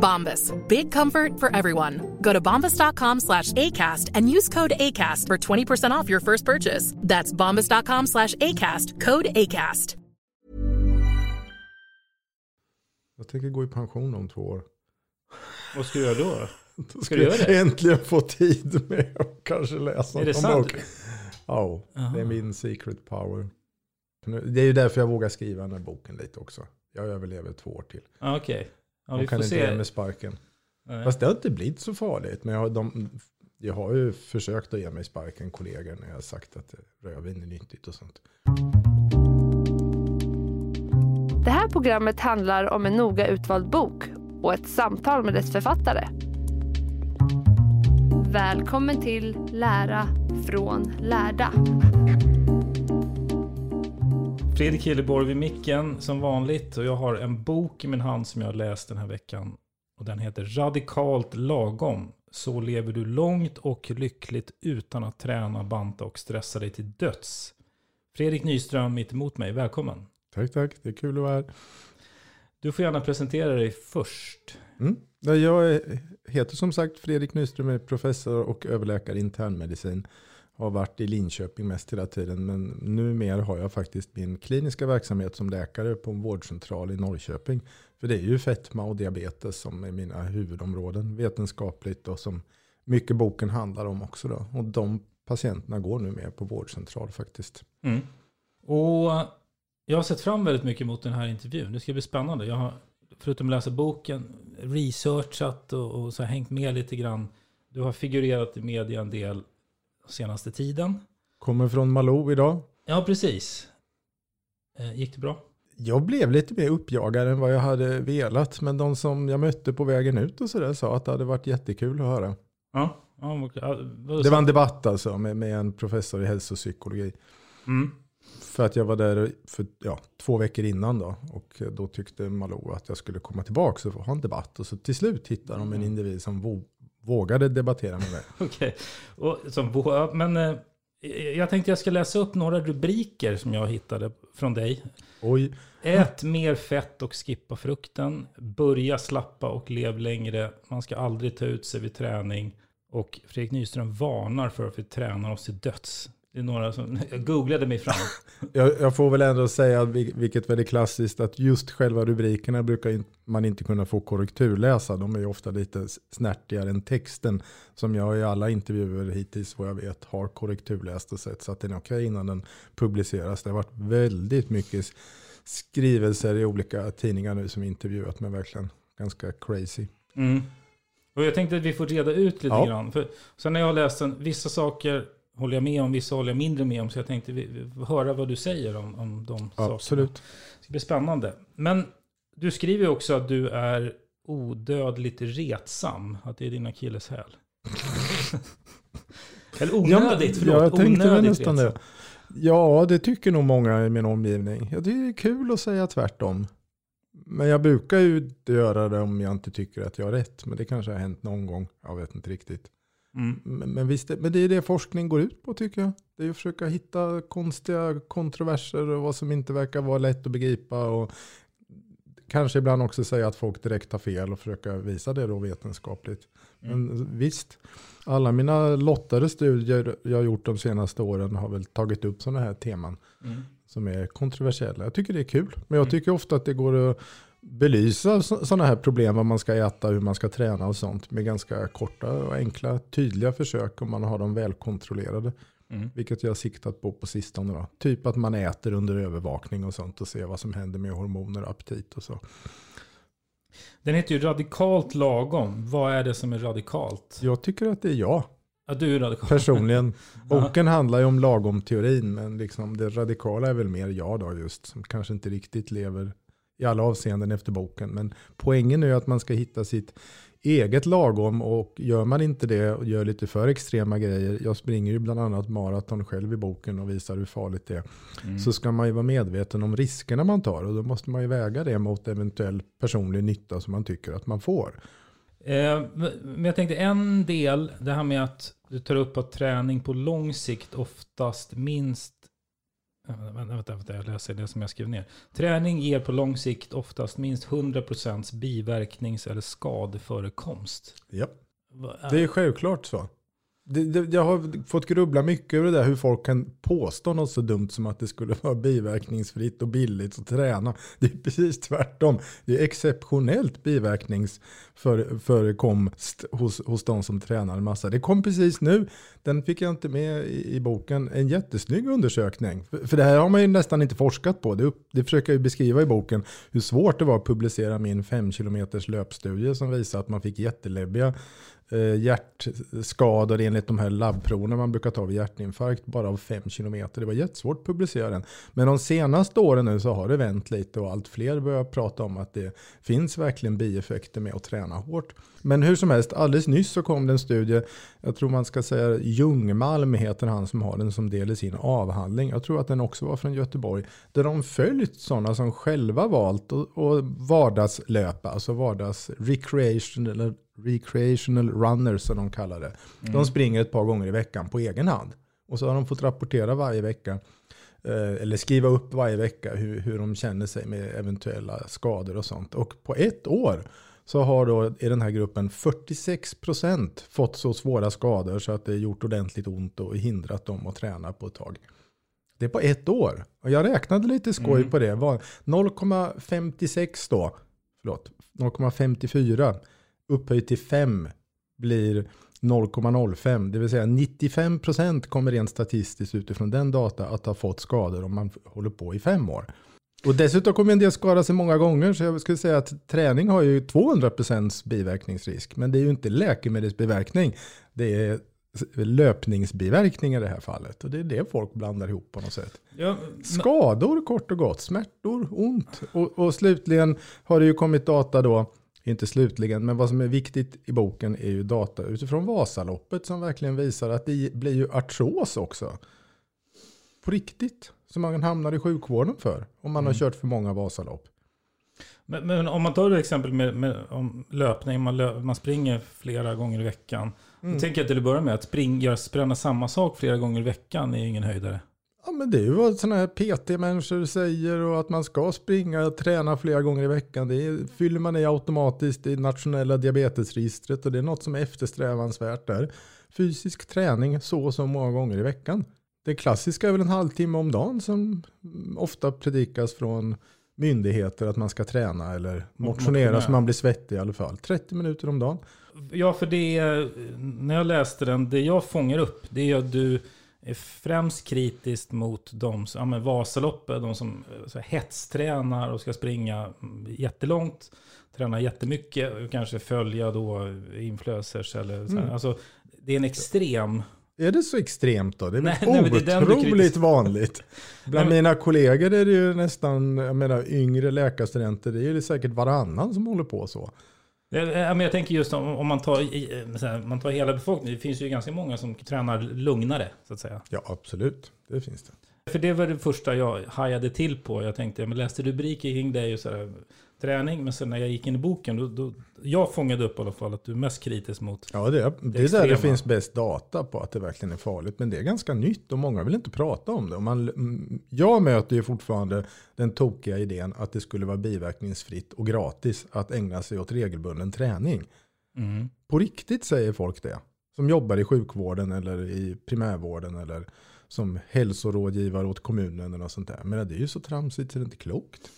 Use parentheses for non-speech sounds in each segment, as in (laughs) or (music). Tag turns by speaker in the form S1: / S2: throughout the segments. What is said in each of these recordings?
S1: Bombas. Big comfort for everyone. Go to bombas.com slash ACAST and use code ACAST for 20% off your first purchase. That's bombas.com slash ACAST. Code ACAST.
S2: Jag tänker gå i pension om två år.
S3: Vad ska du göra då? (laughs)
S2: Då
S3: Ska du göra det?
S2: äntligen få tid med att kanske läsa
S3: Är det sant?
S2: Ja, det
S3: Aha.
S2: är min secret power. Det är ju därför jag vågar skriva den här boken lite också. Jag överlever två år till.
S3: Ja, Okej. Ja,
S2: de
S3: vi
S2: kan
S3: får
S2: inte ge
S3: se.
S2: mig sparken.
S3: Nej.
S2: Fast det har inte blivit så farligt. Men jag har, de, jag har ju försökt att ge mig sparken kollegor när jag har sagt att rödvin är nyttigt och sånt.
S4: Det här programmet handlar om en noga utvald bok och ett samtal med dess författare. Välkommen till Lära från lärda.
S3: Fredrik Hilleborg vid micken som vanligt. Och jag har en bok i min hand som jag har läst den här veckan. Och den heter Radikalt lagom. Så lever du långt och lyckligt utan att träna, banta och stressa dig till döds. Fredrik Nyström mitt emot mig. Välkommen.
S2: Tack, tack. Det är kul att vara här.
S3: Du får gärna presentera dig först.
S2: Mm. Ja, Jag heter som sagt Fredrik Nyström, är professor och överläkare i internmedicin. Har varit i Linköping mest hela tiden, men numera har jag faktiskt min kliniska verksamhet som läkare på en vårdcentral i Norrköping. För det är ju fetma och diabetes som är mina huvudområden vetenskapligt och som mycket boken handlar om också. Då. Och de patienterna går nu med på vårdcentral faktiskt.
S3: Mm. Och jag har sett fram väldigt mycket mot den här intervjun. Det ska bli spännande. Jag har, förutom att läsa boken, researchat och, och så hängt med lite grann. Du har figurerat i media en del senaste tiden.
S2: Kommer från Malou idag.
S3: Ja, precis. Eh, gick det bra?
S2: Jag blev lite mer uppjagad än vad jag hade velat. Men de som jag mötte på vägen ut och sådär sa att det hade varit jättekul att höra.
S3: Ja. ja,
S2: Det var en debatt alltså med, med en professor i hälsopsykologi.
S3: mm.
S2: För att jag var där för ja, två veckor innan då. Och då tyckte Malou att jag skulle komma tillbaka och ha en debatt. Och så till slut hittade de en
S3: Mm.
S2: individ som vågade debattera med mig. (laughs)
S3: Okej. Som ja, Men eh, jag tänkte jag ska läsa upp några rubriker som jag hittade från dig.
S2: Oj,
S3: Ät mer fett och skippa frukten. Börja slappa och lev längre. Man ska aldrig ta ut sig vid träning. Och Fredrik Nyström varnar för att vi tränar oss till döds. Det är några som... Jag (laughs) googlade mig fram. (laughs)
S2: jag, jag får väl ändå säga, vil- vilket väldigt klassiskt, att just själva rubrikerna brukar in- man inte kunna få korrekturläsa. De är ju ofta lite snärtigare än texten. Som jag i alla intervjuer hittills, vad jag vet, har korrekturläst och sett. Så att den är okej innan den publiceras. Det har varit väldigt mycket skrivelser i olika tidningar nu som intervjuat mig verkligen. Ganska crazy.
S3: Mm. Och jag tänkte att vi får reda ut lite
S2: Ja.
S3: grann. För sen när jag har läst den, vissa saker håller jag med om, vissa håller jag mindre med om. Så jag tänkte vi, vi höra vad du säger om, om de sakerna.
S2: Absolut.
S3: Det ska bli spännande. Men du skriver ju också att du är odödligt retsam. Att det är din akilleshäl. (laughs) Eller onödigt,
S2: ja,
S3: förlåt.
S2: Jag tänkte
S3: onödigt
S2: nästan
S3: retsam.
S2: det. Ja, det tycker nog många i min omgivning. Jag tycker det är kul att säga tvärtom. Men jag brukar ju göra det om jag inte tycker att jag har rätt. Men det kanske har hänt någon gång. Jag vet inte riktigt.
S3: Mm.
S2: Men, men, visst, men det är det forskning går ut på tycker jag. Det är att försöka hitta konstiga kontroverser och vad som inte verkar vara lätt att begripa. Och kanske ibland också säga att folk direkt har fel och försöka visa det då vetenskapligt.
S3: Mm.
S2: Men visst, alla mina lottade studier jag har gjort de senaste åren har väl tagit upp sådana här teman
S3: Mm.
S2: som är kontroversiella. Jag tycker det är kul. Men jag
S3: Mm.
S2: tycker ofta att det går att belysa sådana här problem, vad man ska äta, hur man ska träna och sånt med ganska korta och enkla, tydliga försök om man har dem välkontrollerade.
S3: Mm.
S2: Vilket jag har siktat på på sistone. Då. Typ att man äter under övervakning och sånt och ser vad som händer med hormoner och aptit och så.
S3: Den heter ju radikalt lagom. Vad är det som är radikalt?
S2: Jag tycker att det är jag
S3: Ja, du är radikal.
S2: personligen. (laughs) Boken handlar ju om lagom teorin men liksom det radikala är väl mer jag då just. Som kanske inte riktigt lever i alla avseenden efter boken. Men poängen är att man ska hitta sitt eget lagom och gör man inte det och gör lite för extrema grejer. Jag springer ju bland annat maraton själv i boken och visar hur farligt det är.
S3: Mm.
S2: Så ska man ju vara medveten om riskerna man tar och då måste man ju väga det mot eventuell personlig nytta som man tycker att man får.
S3: Eh, men jag tänkte en del, det här med att du tar upp att träning på lång sikt oftast minst... Vänta, vänta, vänta, jag läser det som jag skrev ner. Träning ger på lång sikt oftast minst 100% biverknings eller skadeförekomst.
S2: Ja. Det är självklart så. Det, det, jag har fått grubbla mycket över det där hur folk kan påstå något så dumt som att det skulle vara biverkningsfritt och billigt att träna. Det är precis tvärtom. Det är exceptionellt biverkningsförekomst hos, hos de som tränar en massa. Det kom precis nu, den fick jag inte med i, i boken, en jättesnygg undersökning. För, för det här har man ju nästan inte forskat på. Det, det försöker jag ju beskriva i boken hur svårt det var att publicera min 5 km löpstudie som visar att man fick jätteläbbiga eh, hjärtskador enligt de här labbproverna man brukar ta vid hjärtinfarkt bara av 5 km. Det var jättesvårt att publicera den. Men de senaste åren nu så har det vänt lite och allt fler börjar prata om att det finns verkligen bieffekter med att träna hårt. Men hur som helst, alldeles nyss så kom det en studie, jag tror man ska säga Ljungmalm heter han som har den som del i sin avhandling. Jag tror att den också var från Göteborg. Där de följt sådana som själva valt att vardagslöpa, alltså vardags recreational, recreational runners som de kallar det. De springer ett par gånger i veckan på egen hand. Och så har de fått rapportera varje vecka, eh, eller skriva upp varje vecka hur, hur de känner sig med eventuella skador och sånt. Och på ett år så har då i den här gruppen 46% fått så svåra skador så att det gjort ordentligt ont och hindrat dem att träna på ett tag. Det är på ett år. Och jag räknade lite skoj
S3: Mm.
S2: på det. Var 0,56 då, förlåt, 0,54 upphöjt till 5 blir 0,05. Det vill säga 95% kommer rent statistiskt utifrån den data att ha fått skador om man håller på i fem år. Och dessutom kommer en del skada sig många gånger. Så jag skulle säga att träning har ju 200% biverkningsrisk. Men det är ju inte läkemedelsbiverkning. Det är löpningsbiverkning i det här fallet. Och det är det folk blandar ihop på något sätt.
S3: Ja,
S2: Skador kort och gott, smärtor, ont. Och, och slutligen har det ju kommit data då, inte slutligen, men vad som är viktigt i boken är ju data utifrån Vasaloppet som verkligen visar att det blir ju artros också. På riktigt. Som man hamnar i sjukvården för om man har kört för många Vasalopp.
S3: Men, men om man tar ett exempel med, med om löpning, man, lö, man springer flera gånger i veckan.
S2: Mm.
S3: Då tänker jag till att börja med att springa samma sak flera gånger i veckan är ju ingen höjdare.
S2: Ja men det är ju vad sådana här PT-människor säger och att man ska springa och träna flera gånger i veckan. Det är, fyller man i automatiskt i nationella diabetesregistret och det är något som är eftersträvansvärt där. Fysisk träning så och så många gånger i veckan. Det klassiska är väl en halvtimme om dagen som ofta predikas från myndigheter att man ska träna eller motionera
S3: motionera.
S2: så man blir svettig i alla fall. 30 minuter om dagen.
S3: Ja, för det är, när jag läste den, det jag fångar upp, det är att du är främst kritiskt mot de som, ja men Vasaloppet, de som eh, så här, hetstränar och ska springa jättelångt, träna jättemycket och kanske följa då influencers eller så här.
S2: Mm.
S3: Alltså, det är en extrem
S2: Är det så extremt då? Det är väl
S3: Nej, nej, men det är
S2: otroligt vanligt. (laughs) Bland
S3: Nej,
S2: mina kollegor är det ju nästan, jag menar yngre läkarstudenter, det är ju säkert varannan som håller på så.
S3: Jag tänker just om, man, tar, här, man tar hela befolkningen. Det finns ju ganska många som tränar lugnare, så att säga.
S2: Ja, absolut. Det finns det.
S3: För det var det första jag hajade till på. Jag tänkte, men läste rubriker kring det och så här, träning. Men sen när jag gick in i boken, då, då, jag fångade upp i alla fall att du är mest kritisk mot
S2: Ja, det, är- det är där det finns bäst data på att det verkligen är farligt. Men det är ganska nytt och många vill inte prata om det. Och man, mm, jag möter ju fortfarande den tokiga idén att det skulle vara biverkningsfritt och gratis att ägna sig åt regelbunden träning.
S3: Mm.
S2: På riktigt säger folk det. Som jobbar i sjukvården eller i primärvården eller som hälsorådgivare åt kommunen eller något sånt där. Men det är ju så tramsigt så det är inte klokt.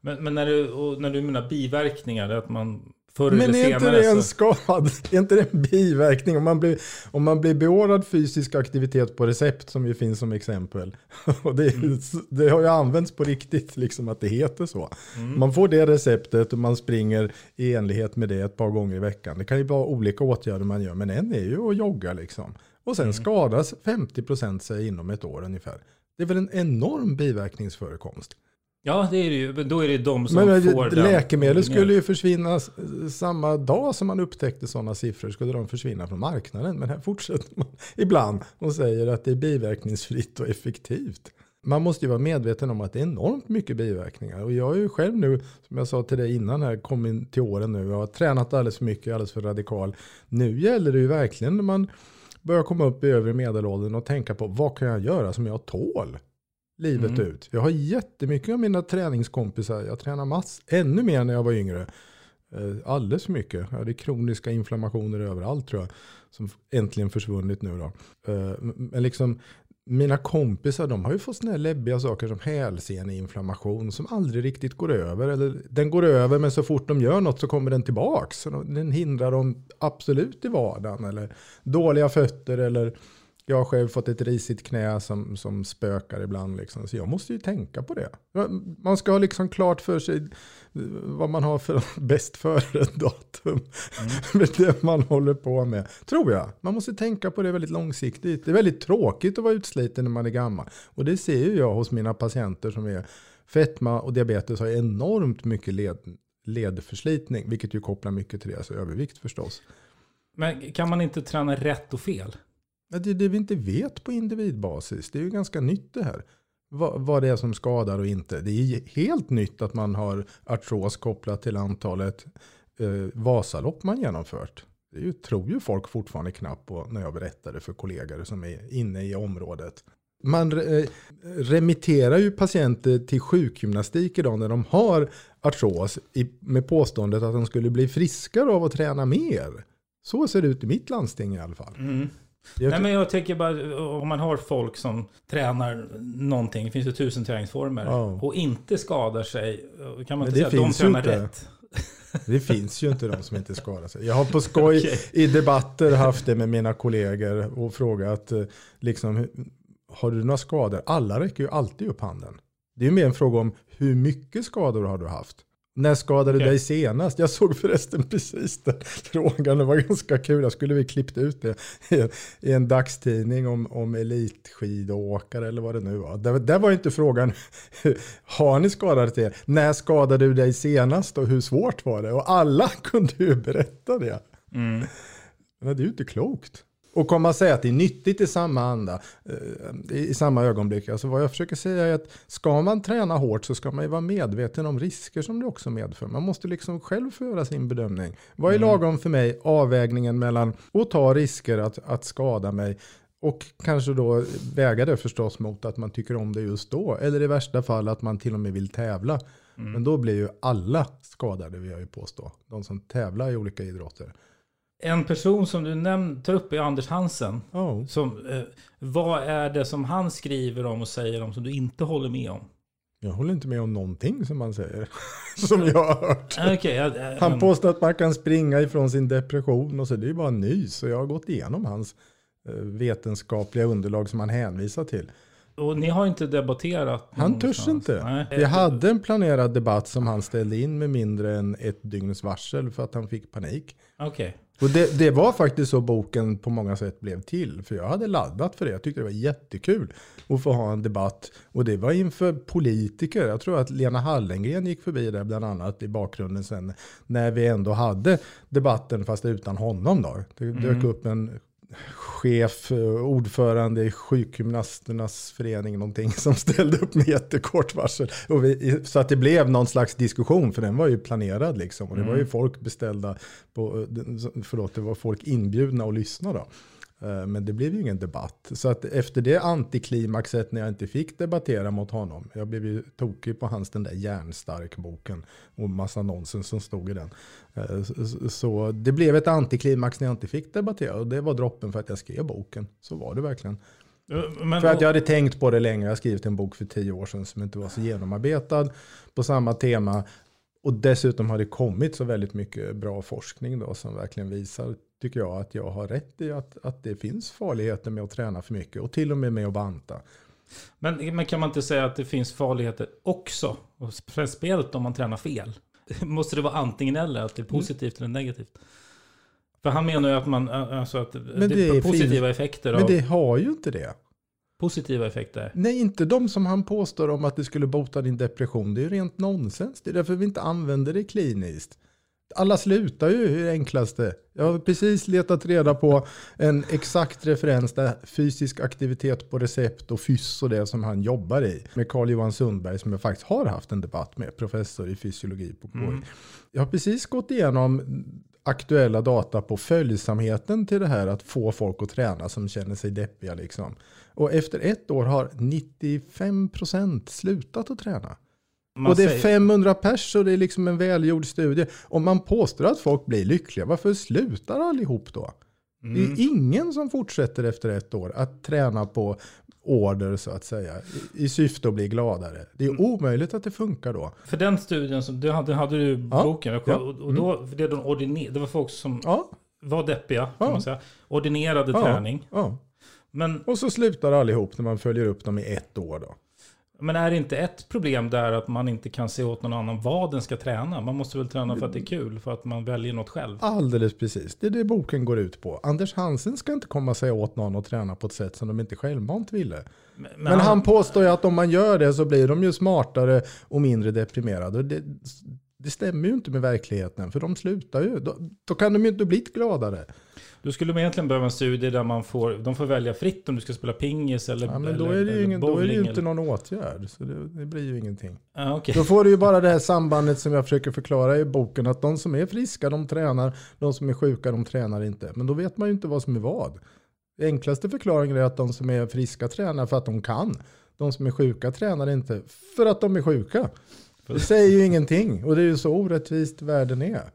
S3: Men, men när, du, när du menar biverkningar, det att man förr
S2: Men är inte det en skad? (laughs) Är inte det en biverkning? Om man blir, om man blir beordrad fysisk aktivitet på recept som ju finns som exempel. (laughs) Och det, är- det har ju använts på riktigt, liksom att det heter så. Man får det receptet och man springer i enlighet med det ett par gånger i veckan. Det kan ju vara olika åtgärder man gör, men en är ju att jogga liksom. Och sen skadas 50% sig inom ett år ungefär. Det är väl en enorm biverkningsförekomst.
S3: Ja, det är det ju. Men då är det de som
S2: Men
S3: får
S2: eh,
S3: den.
S2: läkemedel skulle ju försvinna samma dag som man upptäckte sådana siffror skulle de försvinna från marknaden. Men här fortsätter man (laughs) ibland och säger att det är biverkningsfritt och effektivt. Man måste ju vara medveten om att det är enormt mycket biverkningar. Och jag har ju själv nu, som jag sa till dig innan här, kommit till åren nu. Jag har tränat alldeles för mycket, alldeles för radikal. Nu gäller det ju verkligen när man börjar komma upp i övre medelåldern och tänka på vad kan jag göra som jag tål? Livet
S3: Mm.
S2: ut. Jag har jättemycket av mina träningskompisar. Jag tränar mass, ännu mer när jag var yngre. Eh, Alldeles för mycket. Jag hade kroniska inflammationer överallt tror jag. Som äntligen försvunnit nu då. Eh, Men liksom mina kompisar de har ju fått såna här läbbiga saker som hälseneinflammation som aldrig riktigt går över. Eller den går över men så fort de gör något så kommer den tillbaks. De- den hindrar dem absolut i vardagen. Eller dåliga fötter eller jag har själv fått ett risigt knä som, som spökar ibland. Liksom. Så jag måste ju tänka på det. Man ska ha liksom klart för sig vad man har för (laughs) bäst före-datum. (laughs) med det man håller på med. Tror jag. Man måste tänka på det väldigt långsiktigt. Det är väldigt tråkigt att vara utsliten när man är gammal. Och det ser ju jag hos mina patienter som är fetma och diabetes har enormt mycket led, ledförslitning. Vilket ju kopplar mycket till deras övervikt förstås.
S3: Men kan man inte träna rätt och fel?
S2: Det är det vi inte vet på individbasis. Det är ju ganska nytt det här. Vad, vad det är som skadar och inte. Det är helt nytt att man har artros kopplat till antalet eh, Vasalopp man genomfört. Det ju, tror ju folk fortfarande knappt på när jag berättar det för kollegor som är inne i området. Man re remitterar ju patienter till sjukgymnastik idag när de har artros i, med påståendet att de skulle bli friskare av att träna mer. Så ser det ut i mitt landsting i alla fall. Mm.
S3: Nej, men jag tänker bara om man har folk som tränar någonting, det finns ju tusen träningsformer,
S2: Ja.
S3: och inte skadar sig, kan man
S2: Men
S3: inte säga att de tränar
S2: inte.
S3: rätt? (laughs)
S2: Det finns ju inte de som inte skadar sig. Jag har på skoj (laughs)
S3: Okej.
S2: i debatter haft det med mina kollegor och frågat eh, liksom, har du några skador? Alla räcker ju alltid upp handen. Det är ju mer en fråga om hur mycket skador har du haft? När skadade du
S3: Okej.
S2: dig senast? Jag såg förresten precis den (laughs) frågan. Det var ganska kul. Jag skulle vi klippt ut det i- i en dagstidning om, om elitskidåkare eller vad det nu var. Där, där var inte frågan, (laughs) har ni skadat er? När skadade du dig senast och hur svårt var det? Och alla (laughs) kunde ju berätta det.
S3: Mm.
S2: Men det är ju inte klokt. Och komma och säga att det är nyttigt i samma anda, eh, i samma ögonblick. Alltså vad jag försöker säga är att ska man träna hårt så ska man ju vara medveten om risker som det också medför. Man måste liksom själv få göra sin bedömning. Vad är lagom för mig? Avvägningen mellan att ta risker att, att skada mig och kanske då väga det förstås mot att man tycker om det just då. Eller i värsta fall att man till och med vill tävla. Men då blir ju alla skadade vill jag ju påstå. De som tävlar i olika idrotter.
S3: En person som du nämn, tar upp är Anders Hansen.
S2: Oh.
S3: Som, eh, vad är det som han skriver om och säger om som du inte håller med om?
S2: Jag håller inte med om någonting som man säger. (laughs) som jag har hört.
S3: Ah, Okej, ja, eh,
S2: Han påstår att man kan springa ifrån sin depression och så det är ju bara nys. Och jag har gått igenom hans eh, vetenskapliga underlag som han hänvisar till.
S3: Och ni har inte debatterat
S2: Han törs inte.
S3: Nej.
S2: Vi hade en planerad debatt som han ställde in med mindre än ett dygns varsel för att han fick panik.
S3: Okej.
S2: Och det, det var faktiskt så boken på många sätt blev till. För jag hade laddat för det. Jag tyckte det var jättekul att få ha en debatt. Och det var inför politiker. Jag tror att Lena Hallengren gick förbi där bland annat i bakgrunden sen. När vi ändå hade debatten fast utan honom då. Det dök upp en chef, eh, ordförande i sjukgymnasternas förening någonting som ställde upp med jättekort varsel. Vi, så att det blev någon slags diskussion för den var ju planerad liksom. Och det var ju folk beställda, på, eh, förlåt det var folk inbjudna att lyssna då. Eh, Men det blev ju ingen debatt. Så att efter det antiklimaxet när jag inte fick debattera mot honom. Jag blev ju tokig på hans den där järnstark-boken. Och massa nonsens som stod i den. Eh, så- Så det blev ett antiklimax när jag inte fick debattera. Och det var droppen för att jag skrev boken. Så var det verkligen.
S3: Men,
S2: För att jag hade tänkt på det länge. Jag har skrivit en bok för tio år sedan som inte var så genomarbetad. På samma tema. Och dessutom har det kommit så väldigt mycket bra forskning då som verkligen visar, tycker jag, att jag har rätt i att, att det finns farligheter med att träna för mycket. Och till och med med att banta.
S3: men, men kan man inte säga att det finns farligheter också? Och speciellt om man tränar fel. (laughs) Måste det vara antingen eller, att det är
S2: Mm.
S3: positivt eller negativt? För han menar ju att man, alltså att det,
S2: det är
S3: positiva
S2: fin-
S3: effekter
S2: Men
S3: av
S2: det har ju inte det.
S3: positiva effekter.
S2: Nej, inte de som han påstår om att det skulle bota din depression. Det är ju rent nonsens. Det är därför vi inte använder det kliniskt. Alla slutar ju i det enklaste. Jag har precis letat reda på en exakt referens där fysisk aktivitet på recept och fys och det som han jobbar i. Med Carl Johan Sundberg som jag faktiskt har haft en debatt med, professor i fysiologi på KI. Jag har precis gått igenom aktuella data på följsamheten till det här att få folk att träna som känner sig deppiga. Liksom. Och efter ett år har 95% slutat att träna.
S3: Man
S2: och det är
S3: säger-
S2: 500 pers och det är liksom en välgjord studie. Om man påstår att folk blir lyckliga, varför slutar allihop då? Det
S3: Mm.
S2: är ingen som fortsätter efter ett år att träna på order så att säga. I, i syfte att bli gladare. Det är omöjligt att det funkar då.
S3: För den studien, som du hade, hade du
S2: Ja,
S3: boken, och,
S2: ja. Mm.
S3: och då, det, de ordiner, det var folk som
S2: Ja,
S3: var deppiga, kan
S2: Ja.
S3: man säga. Ordinerade träning. Men,
S2: Och så slutar allihop när man följer upp dem i ett år då.
S3: Men är det inte ett problem där att man inte kan se åt någon annan vad den ska träna? Man måste väl träna för att det är kul, för att man väljer något själv.
S2: Alldeles precis. Det är det boken går ut på. Anders Hansen ska inte komma och säga åt någon att träna på ett sätt som de inte självmant ville.
S3: Men,
S2: Men han påstår ju att om man gör det så blir de ju smartare och mindre deprimerade. Det, det stämmer ju inte med verkligheten, för de slutar ju. Då, då kan de ju inte bli gladare.
S3: Du skulle man egentligen behöva en studie där man får, de får välja fritt om du ska spela pingis eller
S2: Ja, men då
S3: eller-
S2: är det ju, ingen, då är det ju inte någon åtgärd. Så det, det blir ju ingenting.
S3: Ja, okej.
S2: Då får du ju bara det här sambandet som jag försöker förklara i boken. Att de som är friska de tränar, de som är sjuka de tränar inte. Men då vet man ju inte vad som är vad. Enklaste förklaringen är att de som är friska tränar för att de kan. De som är sjuka tränar inte för att de är sjuka. Det säger ju ingenting. Och det är ju så orättvist världen är.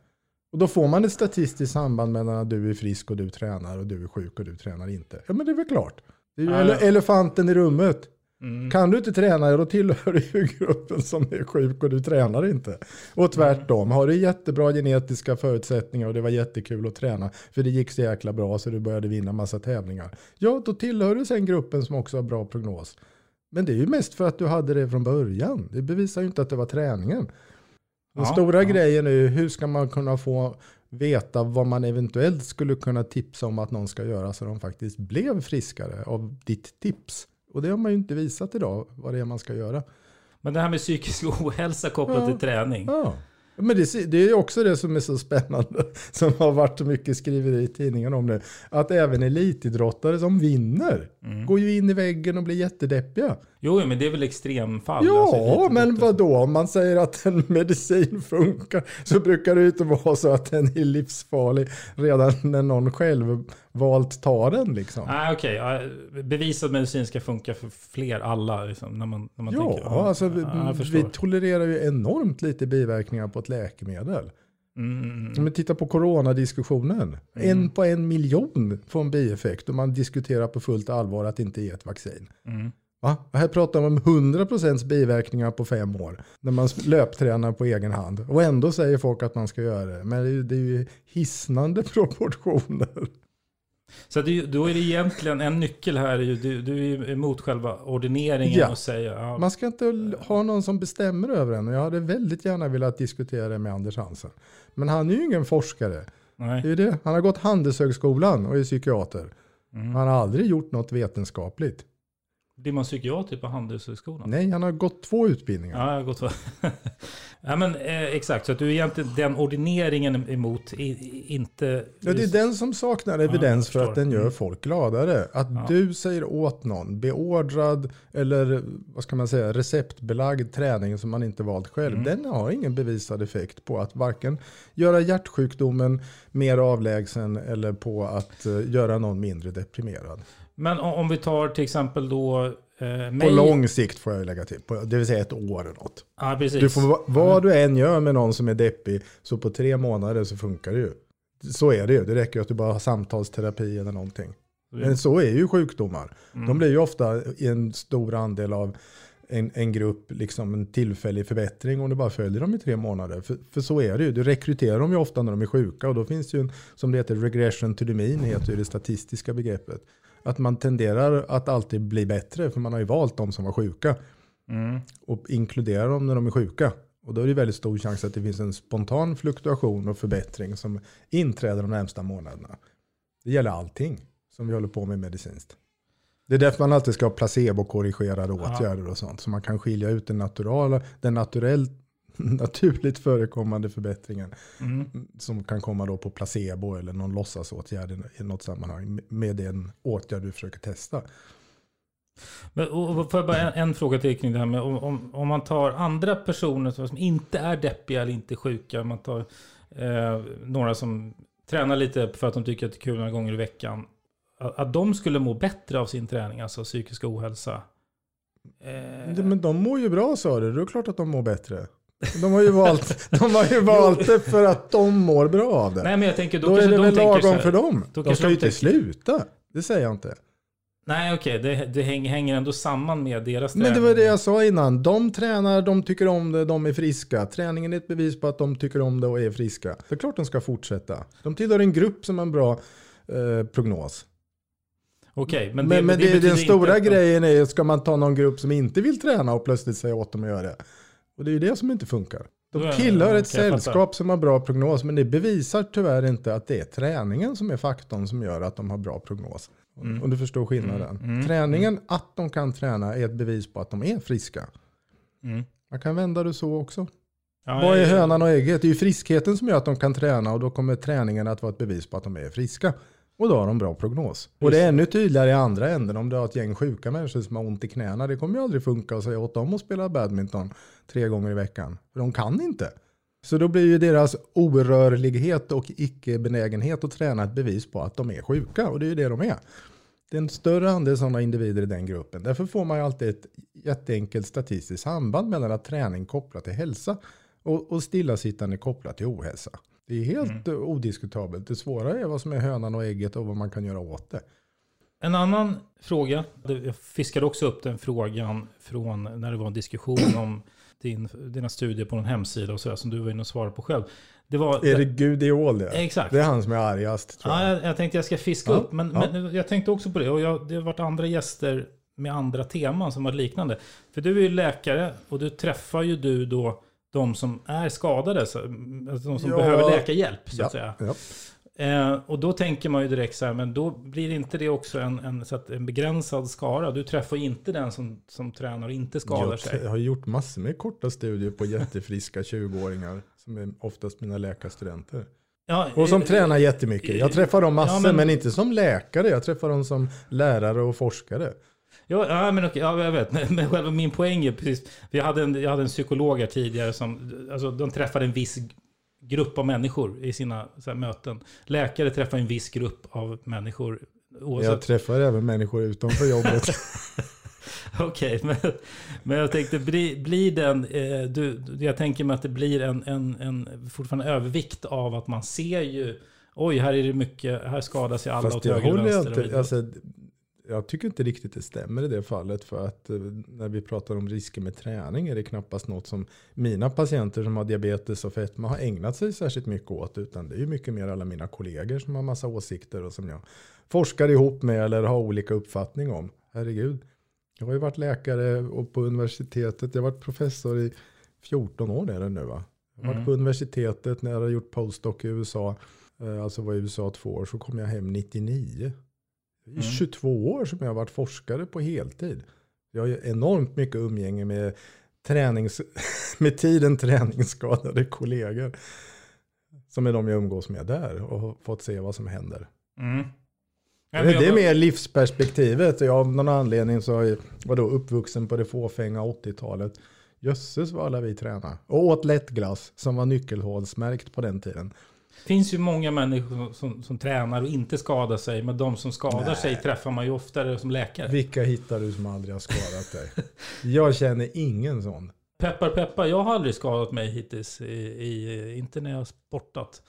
S2: Och då får man ett statistiskt samband mellan att du är frisk och du tränar och du är sjuk och du tränar inte. Ja men det är väl klart. Det är ju
S3: ja.
S2: elefanten i rummet.
S3: Mm.
S2: Kan du inte träna, då tillhör du ju gruppen som är sjuk och du tränar inte. Och tvärtom, har du jättebra genetiska förutsättningar och det var jättekul att träna, för det gick så jäkla bra så du började vinna massa tävlingar. Ja, då tillhör du sen gruppen som också har bra prognos. Men det är ju mest för att du hade det från början. Det bevisar ju inte att det var träningen. Den
S3: Ja,
S2: stora
S3: ja.
S2: grejen är ju hur ska man kunna få veta vad man eventuellt skulle kunna tipsa om att någon ska göra så de faktiskt blev friskare av ditt tips. Och det har man ju inte visat idag vad det är man ska göra.
S3: Men det här med psykisk (laughs) ohälsa kopplat
S2: Ja.
S3: till träning.
S2: Ja. Men det, det är också det som är så spännande, (laughs) som har varit så mycket skriveri i tidningen om det, att även elitidrottare som vinner
S3: Mm.
S2: går ju in i väggen och blir jättedeppiga.
S3: Jo, men det är väl extremfall.
S2: Ja,
S3: alltså,
S2: men vad då? Om man säger att en (laughs) medicin funkar så brukar det inte vara så att den är livsfarlig redan när någon själv valt tar den. Liksom.
S3: Nej, okej. Ja, bevisad medicin ska funka för fler, alla. Liksom, när man, när man
S2: Ja,
S3: tänker,
S2: alltså vi, vi tolererar ju enormt lite biverkningar på ett läkemedel.
S3: Mm, mm,
S2: Om
S3: mm.
S2: vi tittar på coronadiskussionen. En på en miljon får en bieffekt och man diskuterar på fullt allvar att det inte är ett vaccin.
S3: Mm.
S2: Va? Här pratar man om 100% biverkningar på fem år. När man löptränar på egen hand. Och ändå säger folk att man ska göra det. Men det är ju, det är ju hisnande (laughs) proportioner.
S3: Så det, då är det egentligen en nyckel här. Du, du är emot själva ordineringen
S2: Ja.
S3: och säger... Ja,
S2: Man ska inte ha någon som bestämmer över en. Och jag hade väldigt gärna velat diskutera det med Anders Hansen. Men han är ju ingen forskare. Det är
S3: nej.
S2: det. Han har gått Handelshögskolan och är psykiater.
S3: Mm.
S2: Han har aldrig gjort något vetenskapligt.
S3: Blir man psykiater på Handelshögskolan?
S2: Nej, han har gått två utbildningar.
S3: Ja, jag har gått för. (laughs) ja, men eh, exakt. Så att du är egentligen den ordineringen emot i, inte...
S2: Ja, det är den som saknar evidens
S3: Ja,
S2: för att den gör folk gladare. Att
S3: Ja.
S2: du säger åt någon beordrad eller vad ska man säga, receptbelagd träning som man inte valt själv.
S3: Mm.
S2: Den har ingen bevisad effekt på att varken göra hjärtsjukdomen mer avlägsen eller på att eh, göra någon mindre deprimerad.
S3: Men om, vi tar till exempel då... Eh,
S2: På
S3: mig-
S2: lång sikt får jag lägga till, på, det vill säga ett år eller något.
S3: Ja, precis.
S2: Du får, va- vad du än gör med någon som är deppig, så på tre månader så funkar det ju. Så är det ju, det räcker ju att du bara har samtalsterapi eller någonting. Men så är ju sjukdomar.
S3: Mm.
S2: De blir ju ofta i en stor andel av en, en grupp liksom en tillfällig förbättring om du bara följer dem i tre månader. För, för så är det ju. Du rekryterar dem ju ofta när de är sjuka och då finns det ju en, som det heter, regression to the mean, heter ju det statistiska begreppet. Att man tenderar att alltid bli bättre för man har ju valt de som var sjuka
S3: Mm.
S2: och inkluderar dem när de är sjuka. Och då är det väldigt stor chans att det finns en spontan fluktuation och förbättring som inträder de närmsta månaderna. Det gäller allting som vi håller på med medicinskt. Det är därför man alltid ska ha placebo-korrigerade
S3: Ja.
S2: åtgärder och sånt. Så man kan skilja ut den, naturala, den naturell, (laughs) naturligt förekommande förbättringen
S3: Mm.
S2: som kan komma då på placebo eller någon låtsasåtgärd i- något sammanhang med den åtgärd du försöker testa.
S3: Men, och, får jag bara en, en fråga till kring det här med om, om, man tar andra personer som inte är deppiga eller inte sjuka. Man tar eh, några som tränar lite för att de tycker att det är kul några gånger i veckan. Att, att de skulle må bättre av sin träning, alltså psykisk ohälsa. Eh,
S2: Men de mår ju bra sa du, det är klart att de mår bättre. De har ju valt, de har ju valt det för att de mår bra av det.
S3: nej men jag tänker då,
S2: Då är det
S3: de
S2: väl lagom för dem. De ska ju inte sluta. Det säger jag inte.
S3: Nej okej, det, det hänger, ändå samman med deras
S2: Men det
S3: träning.
S2: var det jag sa innan. De tränar, de tycker om det, de är friska. Träningen är ett bevis på att de tycker om det och är friska. Det är klart de ska fortsätta. De tillhör en grupp som har en bra eh, prognos.
S3: Okej, men,
S2: Men,
S3: det,
S2: men
S3: det
S2: det,
S3: betyder
S2: den stora
S3: de-
S2: grejen är, ska man ta någon grupp som inte vill träna och plötsligt säga åt dem att göra det? Och det är ju det som inte funkar. De tillhör ett sällskap som har bra prognos, men det bevisar tyvärr inte att det är träningen som är faktorn som gör att de har bra prognos.
S3: Mm.
S2: Och du förstår skillnaden.
S3: Mm, mm,
S2: Träningen, att de kan träna, är ett bevis på att de är friska.
S3: Mm.
S2: Man kan vända det så också.
S3: Ja,
S2: Vad är hönan och ägget? Det är ju friskheten som gör att de kan träna och då kommer träningen att vara ett bevis på att de är friska. Och då har de bra prognos. Och det är ännu tydligare i andra änden om du har ett gäng sjuka människor som har ont i knäna. Det kommer ju aldrig funka att säga åt dem att spela badminton tre gånger i veckan. För de kan inte. Så då blir ju deras orörlighet och icke-benägenhet att träna ett bevis på att de är sjuka. Och det är ju det de är. Det är en större andel sådana individer i den gruppen. Därför får man ju alltid ett jätteenkelt statistiskt samband mellan att träning kopplat till hälsa och, och stillasittande kopplat till ohälsa. Det är helt eh, odiskutabelt. Det svåra är vad som är hönan och ägget och vad man kan göra åt det.
S3: En annan fråga, jag fiskade också upp den frågan från när det var en diskussion om din, dina studier på en hemsida och sådär som du var inne och svarade på själv. Det var...
S2: Är det Gudiol det?
S3: Exakt.
S2: Det är han som är argast tror
S3: Ja,
S2: jag.
S3: jag, jag tänkte jag ska fiska
S2: Ja,
S3: upp, men,
S2: ja.
S3: men jag tänkte också på det. Och jag, det har varit andra gäster med andra teman som var liknande. För du är ju läkare och du träffar ju du då de som är skadade, så, alltså de som
S2: Ja.
S3: behöver läkarhjälp så att
S2: Ja,
S3: säga.
S2: ja.
S3: Eh, och då tänker man ju direkt så här, men då blir inte det också en, en, så att en begränsad skara? Du träffar inte den som, som tränar och inte skadar
S2: Jag
S3: sig.
S2: har gjort massor med korta studier på jättefriska (laughs) 20-åringar som är oftast mina läkarstudenter.
S3: Ja,
S2: Och som
S3: eh,
S2: tränar jättemycket. Jag träffar dem massor,
S3: Ja,
S2: men...
S3: men-
S2: inte som läkare. Jag träffar dem som lärare och forskare.
S3: Ja, ja men okej, ja, jag vet. (laughs) Men själva min poäng är precis. Vi hade en, jag hade en psykolog här tidigare som, alltså de träffade en viss grupp av människor i sina här, möten. Läkare träffar en viss grupp av människor.
S2: Jag
S3: Oavsett.
S2: träffar även människor utanför jobbet. (laughs)
S3: Okej, men, men jag tänkte, blir, blir den, eh, du, jag tänker mig att det blir en, en, en fortfarande övervikt av att man ser ju, oj, här är det mycket, här skadar sig alla åt
S2: Fast jag
S3: höger och vänster. vidare.
S2: alltså, jag tycker inte riktigt det stämmer i det fallet. För att eh, när vi pratar om risker med träning är det knappast något som mina patienter som har diabetes och fetma har ägnat sig särskilt mycket åt. Utan det är ju mycket mer alla mina kollegor som har massa åsikter och som jag forskar ihop med eller har olika uppfattning om. Herregud. Jag har ju varit läkare och på universitetet. Jag har varit professor i 14 år är det nu va? Jag har varit
S3: Mm.
S2: på universitetet när jag har gjort postdoc i USA. eh, Alltså var i USA två år. Så kom jag hem 99. Det är
S3: Mm.
S2: 22 år som jag har varit forskare på heltid. Jag har ju enormt mycket umgänge med, tränings, (laughs) med tiden träningsskadade kollegor. Som är de jag umgås med där och har fått se vad som händer.
S3: Mm.
S2: Det, det är mer livsperspektivet. Jag av någon anledning så jag- uppvuxen på det fåfänga 80-talet. Jösses vad alla vi tränade. Och åt lättglass som var nyckelhålsmärkt på den tiden.
S3: Det finns ju många människor som, som tränar och inte skadar sig. Men de som skadar
S2: Nej.
S3: sig träffar man ju oftare som läkare.
S2: Vilka hittar du som aldrig har skadat dig? Jag känner ingen sån.
S3: Peppar peppar, jag har aldrig skadat mig hittills. I, i, inte när jag har sportat.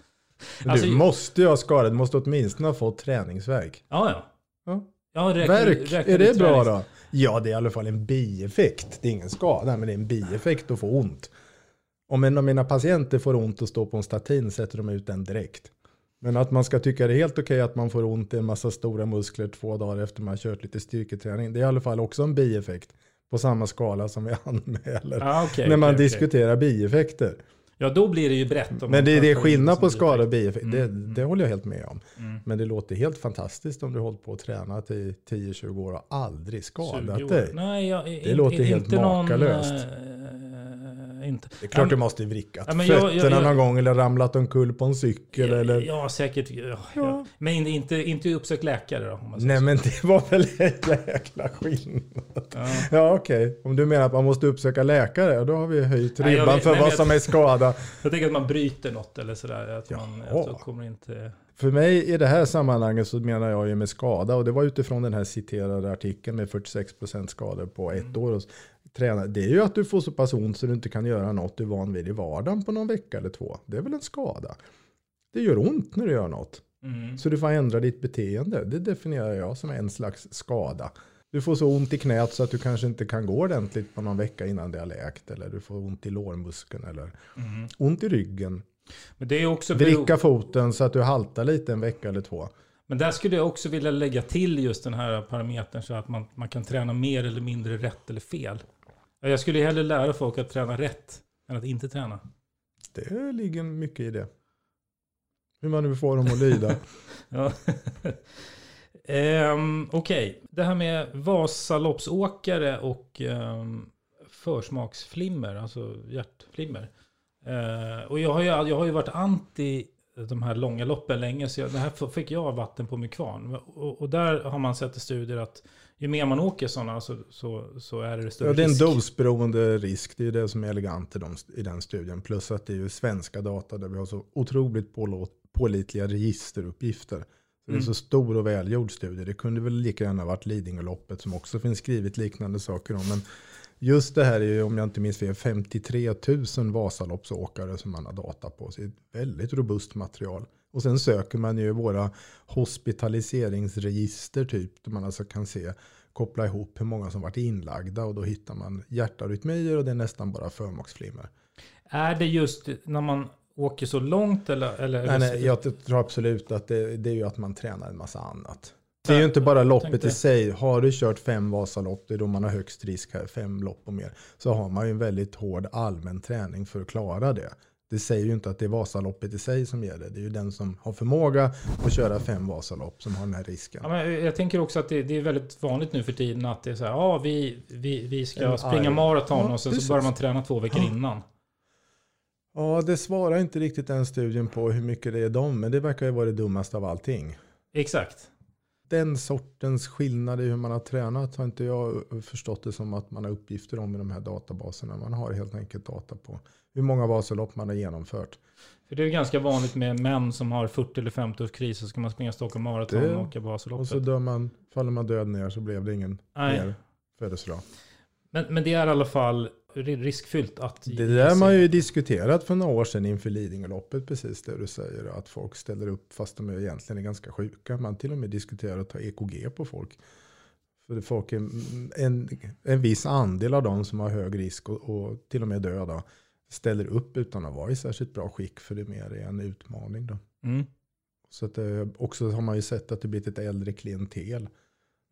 S3: Alltså-
S2: du måste ju ha skadat, du måste åtminstone ha fått träningsverk.
S3: Ja, ja.
S2: Ja.
S3: Jag räknar,
S2: Verk,
S3: räknar
S2: är det bra då? Ja, det är i alla fall en bieffekt. Det är ingen skada, men det är en bieffekt att få ont. Om en av mina patienter får ont och står på en statin sätter de ut den direkt. Men att man ska tycka det är helt okej att man får ont i en massa stora muskler två dagar efter man kört lite styrketräning. Det är i alla fall också en bieffekt på samma skala som vi (laughs) anmäler.
S3: Ja, okej,
S2: när man
S3: okej.
S2: diskuterar bieffekter.
S3: Ja, då blir det ju brett.
S2: Men det, det är
S3: in
S2: skillnad på skada och
S3: bieffekt. Mm,
S2: Det, det håller jag helt med om.
S3: Mm.
S2: Men det låter helt fantastiskt om du hållit på att träna i 10-20 år och aldrig
S3: 20
S2: skadat dig.
S3: Nej, jag,
S2: Det låter helt makalöst.
S3: Någon, äh, inte.
S2: Det är klart du måste vrickat
S3: Ja, men jag- jag-
S2: fötterna
S3: jag-
S2: någon gång eller ramlat omkull på en cykel.
S3: Ja,
S2: eller...
S3: ja säkert. Ja,
S2: Ja.
S3: ja. Men inte, inte uppsökt läkare då? Om man säger
S2: Nej
S3: så.
S2: men det var väl en jäkla skillnad.
S3: Ja.
S2: Ja okej, om du menar att man måste uppsöka läkare, då har vi höjt
S3: Nej,
S2: ribban
S3: vet-
S2: för
S3: nej,
S2: vad som är skada.
S3: Jag tänker att man bryter något eller sådär. Att man då kommer inte...
S2: För mig i det här sammanhanget så menar jag ju med skada och det var utifrån den här citerade artikeln med 46% skador på ett
S3: Mm.
S2: år. Träna. Det är ju att du får så pass ont så du inte kan göra något du är van vid i vardagen på någon vecka eller två. Det är väl en skada. Det gör ont när du gör något.
S3: Mm.
S2: Så du får ändra ditt beteende. Det definierar jag som en slags skada. Du får så ont i knät så att du kanske inte kan gå ordentligt på någon vecka innan det har läkt. Eller du får ont i lårmuskeln eller
S3: Mm.
S2: ont i ryggen.
S3: Men det är också...
S2: Vricka foten så att du haltar lite en vecka eller två.
S3: Men där skulle jag också vilja lägga till just den här parametern så att man, man kan träna mer eller mindre rätt eller fel. Ja, Jag skulle hellre lära folk att träna rätt än att inte träna.
S2: Det ligger mycket i det. Hur man nu får dem att lyda. (laughs)
S3: Ja. um, (laughs) Okej, det här med Vasaloppsåkare och um, försmaksflimmer, alltså hjärtflimmer. Eh, och jag har, ju, jag har ju varit anti de här långa loppen länge, så jag, det här fick jag vatten på min kvarn. Och, och där har man sett i studier att ju mer man åker sådana så, så, så är det större
S2: ja, det är en
S3: risk.
S2: dosberoende risk. Det är det som är elegant i, de, i den studien. Plus att det är ju svenska data där vi har så otroligt pålå- pålitliga registeruppgifter. Så Det är
S3: Mm.
S2: så stor och välgjord studie. Det kunde väl lika gärna varit Lidingöloppet som också finns skrivit liknande saker om. Men just det här är ju, om jag inte minns fel, 53 000 Vasaloppsåkare som man har data på. Så det är ett väldigt robust material. Och sen söker man ju våra hospitaliseringsregister typ. Där man alltså kan se, koppla ihop hur många som varit inlagda. Och då hittar man hjärtarytmier och det är nästan bara förmaksflimmer.
S3: Är det just när man åker så långt eller? eller
S2: Nej, nej, jag tror absolut att det, det är ju att man tränar en massa annat. Det är ju inte bara loppet
S3: tänkte-
S2: i sig. Har du kört fem Vasalopp, det är då man har högst risk här, fem lopp och mer. Så har man ju en väldigt hård allmän träning för att klara det. Det säger ju inte att det är Vasaloppet i sig som ger det. Det är ju den som har förmåga att köra fem Vasalopp som har den här risken.
S3: Ja, men jag tänker också att det, det är väldigt vanligt nu för tiden att det är så här, ja vi, vi, vi ska
S2: En
S3: springa
S2: arm.
S3: maraton
S2: Ja,
S3: och sen så börjar man träna två veckor
S2: Ja.
S3: innan.
S2: Ja, det svarar inte riktigt den studien på hur mycket det är dem, men det verkar ju vara det dummaste av allting.
S3: Exakt.
S2: Den sortens skillnad i hur man har tränat har inte jag förstått det som att man har uppgifter om i de här databaserna. Man har helt enkelt data på hur många Vasalopp man har genomfört.
S3: För det är ganska vanligt med män som har 40 eller 50 års kris så ska man springa Stockholm Marathon
S2: Det-
S3: och åka
S2: Och
S3: Vasaloppet.
S2: så dör man, faller man död ner så blev det ingen
S3: Nej.
S2: mer födelsedag.
S3: Men, men det är i alla fall ri- riskfyllt att...
S2: Det där har man ju diskuterat för några år sedan inför Lidingöloppet, precis det du säger. Att folk ställer upp fast de egentligen är ganska sjuka. Man till och med diskuterar att ta EKG på folk. För folk är en, en viss andel av de som har hög risk och, och till och med döda ställer upp utan att vara i särskilt bra skick. För det mer är en utmaning. Då.
S3: Mm.
S2: Så att det, också har man ju sett att det blivit ett äldre klientel.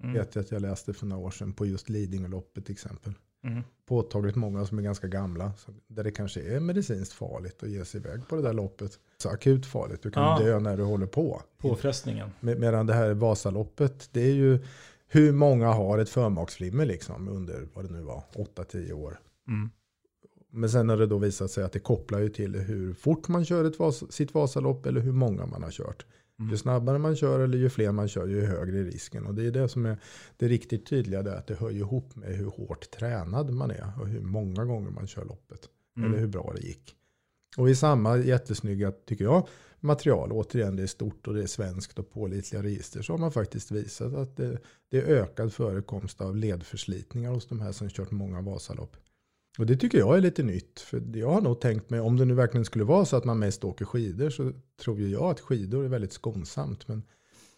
S3: Mm.
S2: Vet jag att jag läste för några år sedan på just Lidingöloppet till exempel.
S3: Mm.
S2: Påtagligt många som är ganska gamla. Där det kanske är medicinskt farligt att ge sig iväg på det där loppet. Så akut farligt. Du kan
S3: Ja.
S2: dö när du håller på.
S3: Påfrestningen.
S2: Med, medan det här Vasaloppet, det är ju hur många har ett förmaksflimmer liksom under vad det nu var, 8-10 år.
S3: Mm.
S2: Men sen har det då visat sig att det kopplar ju till hur fort man kör ett Vas sitt Vasalopp eller hur många man har kört.
S3: Mm.
S2: Ju snabbare man kör eller ju fler man kör ju högre är risken. Och det är det som är det riktigt tydliga. Det att det hör ihop med hur hårt tränad man är och hur många gånger man kör loppet.
S3: Mm.
S2: Eller hur bra det gick. Och i samma jättesnygga, tycker jag, material, återigen det är stort och det är svenskt och pålitliga register, så har man faktiskt visat att det, det är ökad förekomst av ledförslitningar hos de här som kört många Vasalopp. Och det tycker jag är lite nytt. För jag har nog tänkt mig, om det nu verkligen skulle vara så att man mest åker skidor, så tror ju jag att skidor är väldigt skonsamt. Men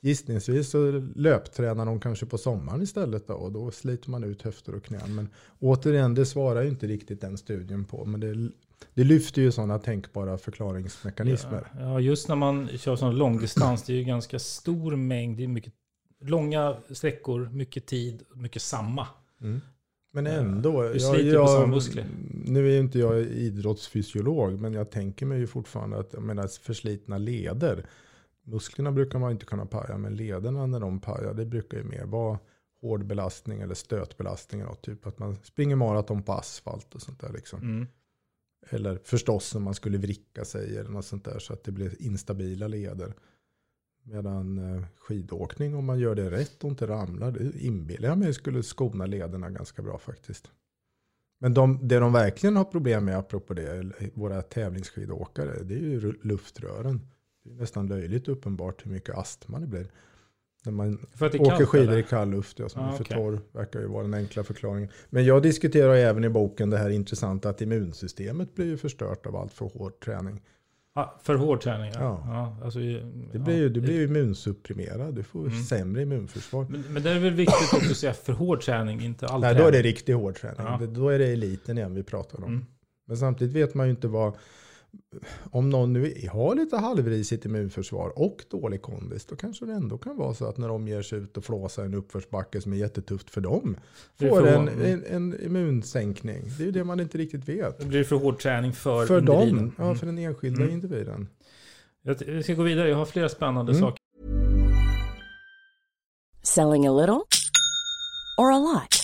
S2: gissningsvis så löptränar de kanske på sommaren istället då, och då sliter man ut höfter och knän. Men återigen, det svarar ju inte riktigt den studien på. Men det, det lyfter ju sådana tänkbara förklaringsmekanismer.
S3: Ja, ja, just när man kör sån långdistans, det är ju ganska stor mängd, det är mycket långa sträckor, mycket tid, mycket samma.
S2: Mm. Men ändå.
S3: Du sliter på samma muskler.
S2: Nu är ju inte jag idrottsfysiolog, men jag tänker mig ju fortfarande att jag menar, förslitna leder. Musklerna brukar man inte kunna paja, men lederna när de pajar, det brukar ju mer vara hård belastning eller stötbelastning. Eller något, typ att man springer maraton på asfalt och sånt där. Liksom.
S3: Mm.
S2: Eller förstås om man skulle vricka sig eller något sånt där så att det blir instabila leder. Medan eh, skidåkning, om man gör det rätt och inte ramlar, det inbillar jag mig skulle skona lederna ganska bra faktiskt. Men de, det de verkligen har problem med, apropå det, våra tävlingsskidåkare, det är ju luftrören. Det är nästan löjligt uppenbart hur mycket astma det blir. När man åker
S3: kallt,
S2: skidor
S3: eller?
S2: i kall luft, ja, som
S3: Ah,
S2: är för
S3: okej.
S2: torr, verkar ju vara den enkla förklaringen. Men jag diskuterar även i boken det här intressanta att immunsystemet blir ju förstört av allt för hård träning.
S3: Ja, för hård träning? Ja.
S2: Ja.
S3: Ja, alltså,
S2: Det blir ju, du blir ju immunsupprimerad, du får
S3: Mm.
S2: sämre immunförsvar.
S3: Men, men det är väl viktigt också att säga för hård träning, inte all
S2: Nej,
S3: träning.
S2: då är det riktigt hård träning. Då är det eliten igen vi pratar om.
S3: Mm.
S2: Men samtidigt vet man ju inte vad... Om någon nu har lite halvrisigt immunförsvar och dålig kondis, då kanske det ändå kan vara så att när de ger sig ut och flåsar en uppförsbacke som är jättetufft för dem, får
S3: för
S2: en, en, en immunsänkning. Det är ju det man inte riktigt vet.
S3: Det blir för hård träning för,
S2: För
S3: individen.
S2: dem, ja,
S3: Mm.
S2: för den enskilda
S3: Mm.
S2: individen.
S3: Jag, vi ska gå vidare, jag har flera spännande
S2: Mm.
S3: saker.
S5: Selling a little or a lot?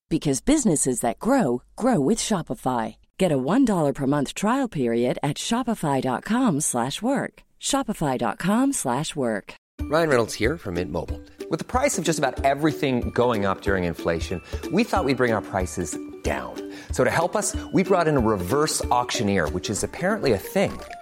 S5: because businesses that grow grow with Shopify. Get a $1 per month trial period at shopify.com/work. shopify.com/work.
S6: Ryan Reynolds here from Mint Mobile. With the price of just about everything going up during inflation, we thought we'd bring our prices down. So to help us, we brought in a reverse auctioneer, which is apparently a thing.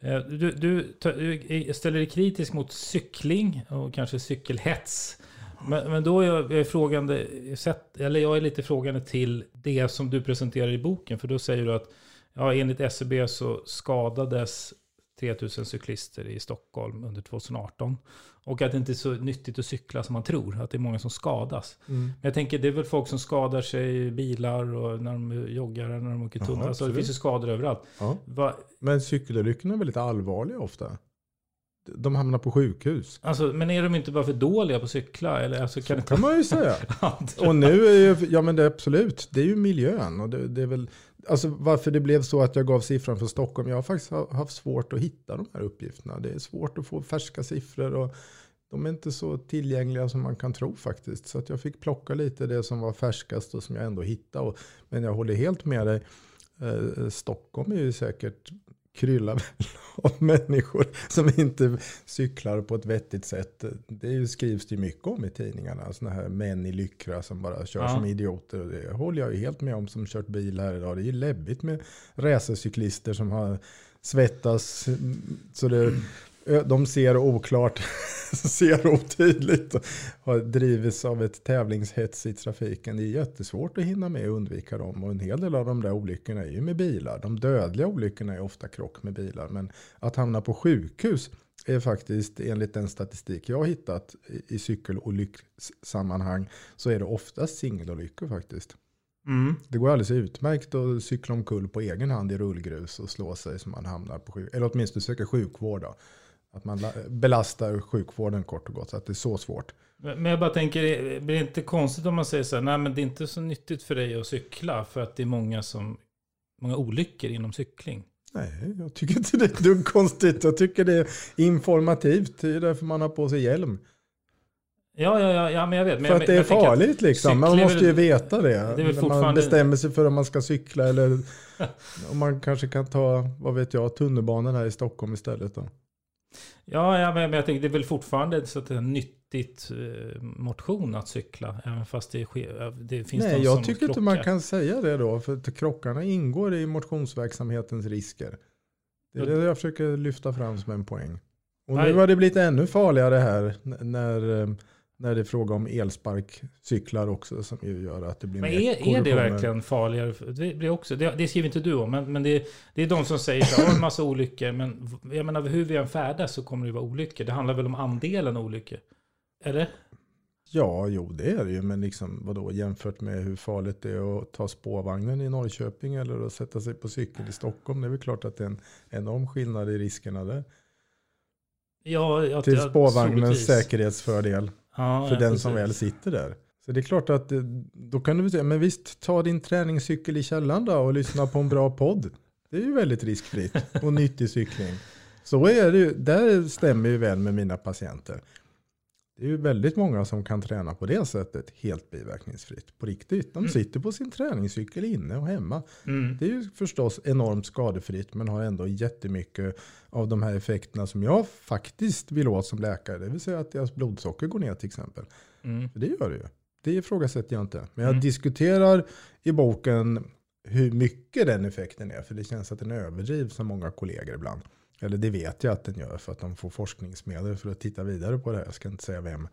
S3: Eh, du, du, du ställer dig kritisk mot cykling och kanske cykelhets. Men, men då är jag, jag är frågande, eller jag är lite frågande till det som du presenterar i boken. För då säger du att ja, enligt SCB så skadades 3000 cyklister i Stockholm under 2018. Och att det inte är så nyttigt att cykla som man tror. Att det är många som skadas. Men jag tänker det är väl folk som skadar sig i bilar och när de joggar, när de åker tunnel. Alltså, det finns ju skador överallt.
S2: Ja.
S3: Va,
S2: Men cykelolyckorna är väldigt allvarliga ofta. De hamnar på sjukhus.
S3: Alltså, men är de inte bara för dåliga på att cykla? Eller, alltså, kan
S2: kan man ju (laughs) säga.
S3: Ja,
S2: Och nu är ju, ja men det är absolut, det är ju miljön. Och det, det är väl, alltså varför det blev så att jag gav siffran för Stockholm. Jag har faktiskt haft svårt att hitta de här uppgifterna. Det är svårt att få färska siffror och de är inte så tillgängliga som man kan tro faktiskt. Så att jag fick plocka lite det som var färskast och som jag ändå hittade. Men jag håller helt med dig. Eh, Stockholm är ju säkert kryllar (laughs) av människor som inte cyklar på ett vettigt sätt. Det skrivs det mycket om i tidningarna. Sådana här män i lyckra som bara kör ja. som idioter. Och det håller jag ju helt med om som kört bil här idag. Det är ju läbbigt med racercyklister som har svettas så det de ser oklart, (laughs) ser otydligt och har drivits av ett tävlingshets i trafiken. Det är jättesvårt att hinna med och undvika dem. Och en hel del av de där olyckorna är ju med bilar. De dödliga olyckorna är ofta krock med bilar. Men att hamna på sjukhus är faktiskt enligt den statistik jag har hittat i cykelolyckssammanhang så är det oftast singelolyckor faktiskt. Mm. Det går alldeles utmärkt att cykla omkull på egen hand i rullgrus och slå sig så man hamnar på sjukhus. Eller åtminstone söka sjukvård. Då. Att man belastar sjukvården kort och gott. Så att det är så svårt.
S3: Men jag bara tänker, blir det inte konstigt om man säger så här, nej men det är inte så nyttigt för dig att cykla för att det är många, som, många olyckor inom cykling?
S2: Nej, jag tycker inte det är dumt konstigt. Jag tycker det är informativt. Det är därför man har på sig hjälm.
S3: Ja, ja, ja, ja men jag vet.
S2: Men för att det är farligt liksom. Man måste ju veta det. det fortfarande... man bestämmer sig för om man ska cykla eller (laughs) om man kanske kan ta, vad vet jag, tunnelbanan här i Stockholm istället. Då.
S3: Ja, ja men jag tänker det är väl fortfarande så att det är nyttigt eh, motion att cykla. Även fast det, sker, det finns
S2: Nej, jag tycker krockar. inte man kan säga det då. För att krockarna ingår i motionsverksamhetens risker. Det är det jag försöker lyfta fram som en poäng. Och nu har det blivit ännu farligare här när eh, när det är fråga om elsparkcyklar också som ju gör att det blir
S3: men mer är, är det verkligen farligare? Det, blir också, det, det skriver inte du om, men, men det, det är de som säger att det har en massa olyckor. Men jag menar, hur vi än färdas så kommer det vara olyckor. Det handlar väl om andelen olyckor? Eller?
S2: Ja, jo det är det ju. Men liksom, vadå, jämfört med hur farligt det är att ta spårvagnen i Norrköping eller att sätta sig på cykel i Stockholm. Det är väl klart att det är en enorm skillnad i riskerna där.
S3: Ja, jag,
S2: Till spårvagnens säkerhetsfördel. Ja, för den precis. som väl sitter där. Så det är klart att då kan du säga, men visst ta din träningscykel i källaren då och lyssna på en bra podd. Det är ju väldigt riskfritt och nyttig cykling. Så är det ju, där stämmer ju väl med mina patienter. Det är ju väldigt många som kan träna på det sättet helt biverkningsfritt. På riktigt. De mm. sitter på sin träningscykel inne och hemma. Mm. Det är ju förstås enormt skadefritt men har ändå jättemycket av de här effekterna som jag faktiskt vill åt som läkare. Det vill säga att deras blodsocker går ner till exempel. Mm. För det gör det ju. Det ifrågasätter jag inte. Men jag mm. diskuterar i boken hur mycket den effekten är. För det känns att den överdrivs av många kollegor ibland. Eller det vet jag att den gör för att de får forskningsmedel för att titta vidare på det här. Jag ska inte säga vem.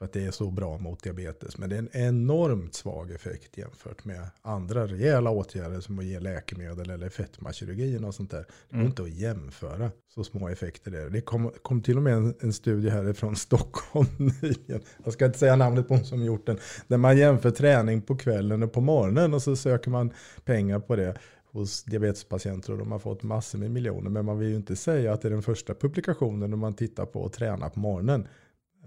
S2: För att det är så bra mot diabetes. Men det är en enormt svag effekt jämfört med andra rejäla åtgärder som att ge läkemedel eller fetmakirurgi och sånt där. Det går mm. inte att jämföra så små effekter där. Det kom, kom till och med en, en studie härifrån (laughs) Stockholm nyligen. Jag ska inte säga namnet på hon som gjort den. Där man jämför träning på kvällen och på morgonen och så söker man pengar på det hos diabetespatienter och de har fått massor med miljoner. Men man vill ju inte säga att det är den första publikationen när man tittar på att träna på morgonen.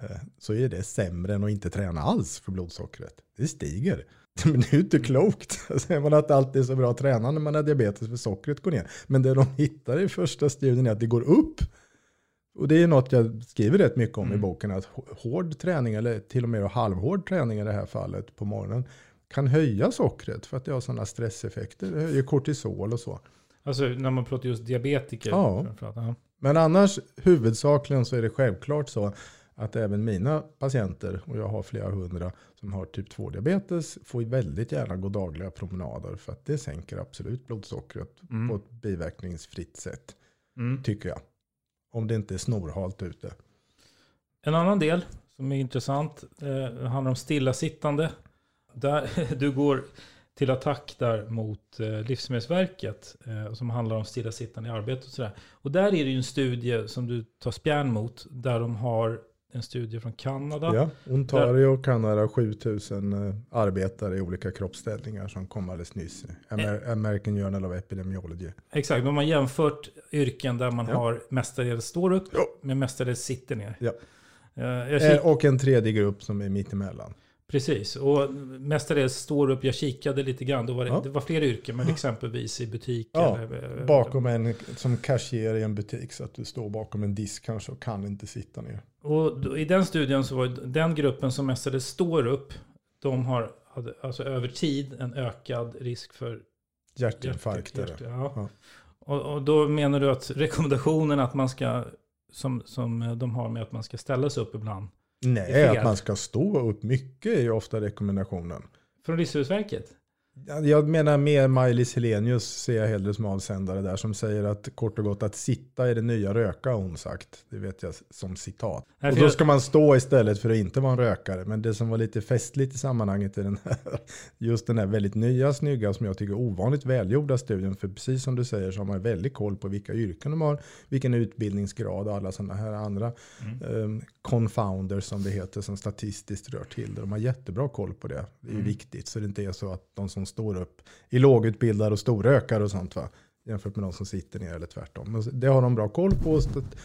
S2: Eh, så är det sämre än att inte träna alls för blodsockret. Det stiger. (laughs) Men det är ju inte klokt. (laughs) Säger man att allt är så bra att träna när man har diabetes för sockret går ner. Men det de hittar i första studien är att det går upp. Och det är något jag skriver rätt mycket om mm. i boken. Att hård träning, eller till och med halvhård träning i det här fallet på morgonen, kan höja sockret för att det har sådana stresseffekter. Det höjer kortisol och så.
S3: Alltså när man pratar just diabetiker?
S2: Ja. Men annars huvudsakligen så är det självklart så att även mina patienter, och jag har flera hundra som har typ 2-diabetes, får väldigt gärna gå dagliga promenader för att det sänker absolut blodsockret mm. på ett biverkningsfritt sätt. Mm. Tycker jag. Om det inte är snorhalt ute.
S3: En annan del som är intressant eh, handlar om stillasittande. Där, (laughs) du går till attack där mot eh, Livsmedelsverket eh, som handlar om stillasittande i arbete och sådär. Och där är det ju en studie som du tar spjärn mot där de har en studie från Kanada.
S2: Ja, Ontario, där, Kanada, 7000 eh, arbetare i olika kroppsställningar som kom alldeles nyss. Amer American Journal of Epidemiology.
S3: Exakt, de har jämfört yrken där man ja. har mestadels står upp ja. med mestadels sitter ner.
S2: Ja. Och en tredje grupp som är mittemellan.
S3: Precis, och mestadels står upp, jag kikade lite grann, då var det,
S2: Ja.
S3: det var fler yrken, men exempelvis i butik.
S2: Ja,
S3: eller, eh,
S2: bakom en som cashier i en butik så att du står bakom en disk kanske och kan inte sitta ner.
S3: Och då, i den studien så var den gruppen som mestadels står upp, de har hade, alltså över tid en ökad risk för
S2: Hjärtinfarkt.
S3: hjärt-
S2: är det.
S3: ja.
S2: Ja.
S3: Och, och då menar du att rekommendationen att man ska, som, som de har med att man ska ställa sig upp ibland,
S2: Nej, att man ska stå upp mycket är ju ofta rekommendationen.
S3: från Livsmedelsverket?
S2: Ja, Jag menar mer Maj-Lis Helenius ser jag hellre som avsändare där som säger att kort och gott att sitta är det nya röka har hon sagt. Det vet jag som citat.
S3: Nej,
S2: Och då
S3: jag-
S2: ska man stå istället för att inte vara en rökare. Men det som var lite festligt i sammanhanget i den här, (laughs) just den här väldigt nya, snygga, som jag tycker ovanligt välgjorda studien. För precis som du säger så har man väldigt koll på vilka yrken de har, vilken utbildningsgrad och alla sådana här andra
S3: Mm.
S2: eh, confounders som det heter, som statistiskt rör till det. De har jättebra koll på det. Det är
S3: Mm.
S2: viktigt så det inte är så att de som står upp är lågutbildade och storrökare och sånt va. Jämfört med de som sitter ner eller tvärtom. Men Det har de bra koll på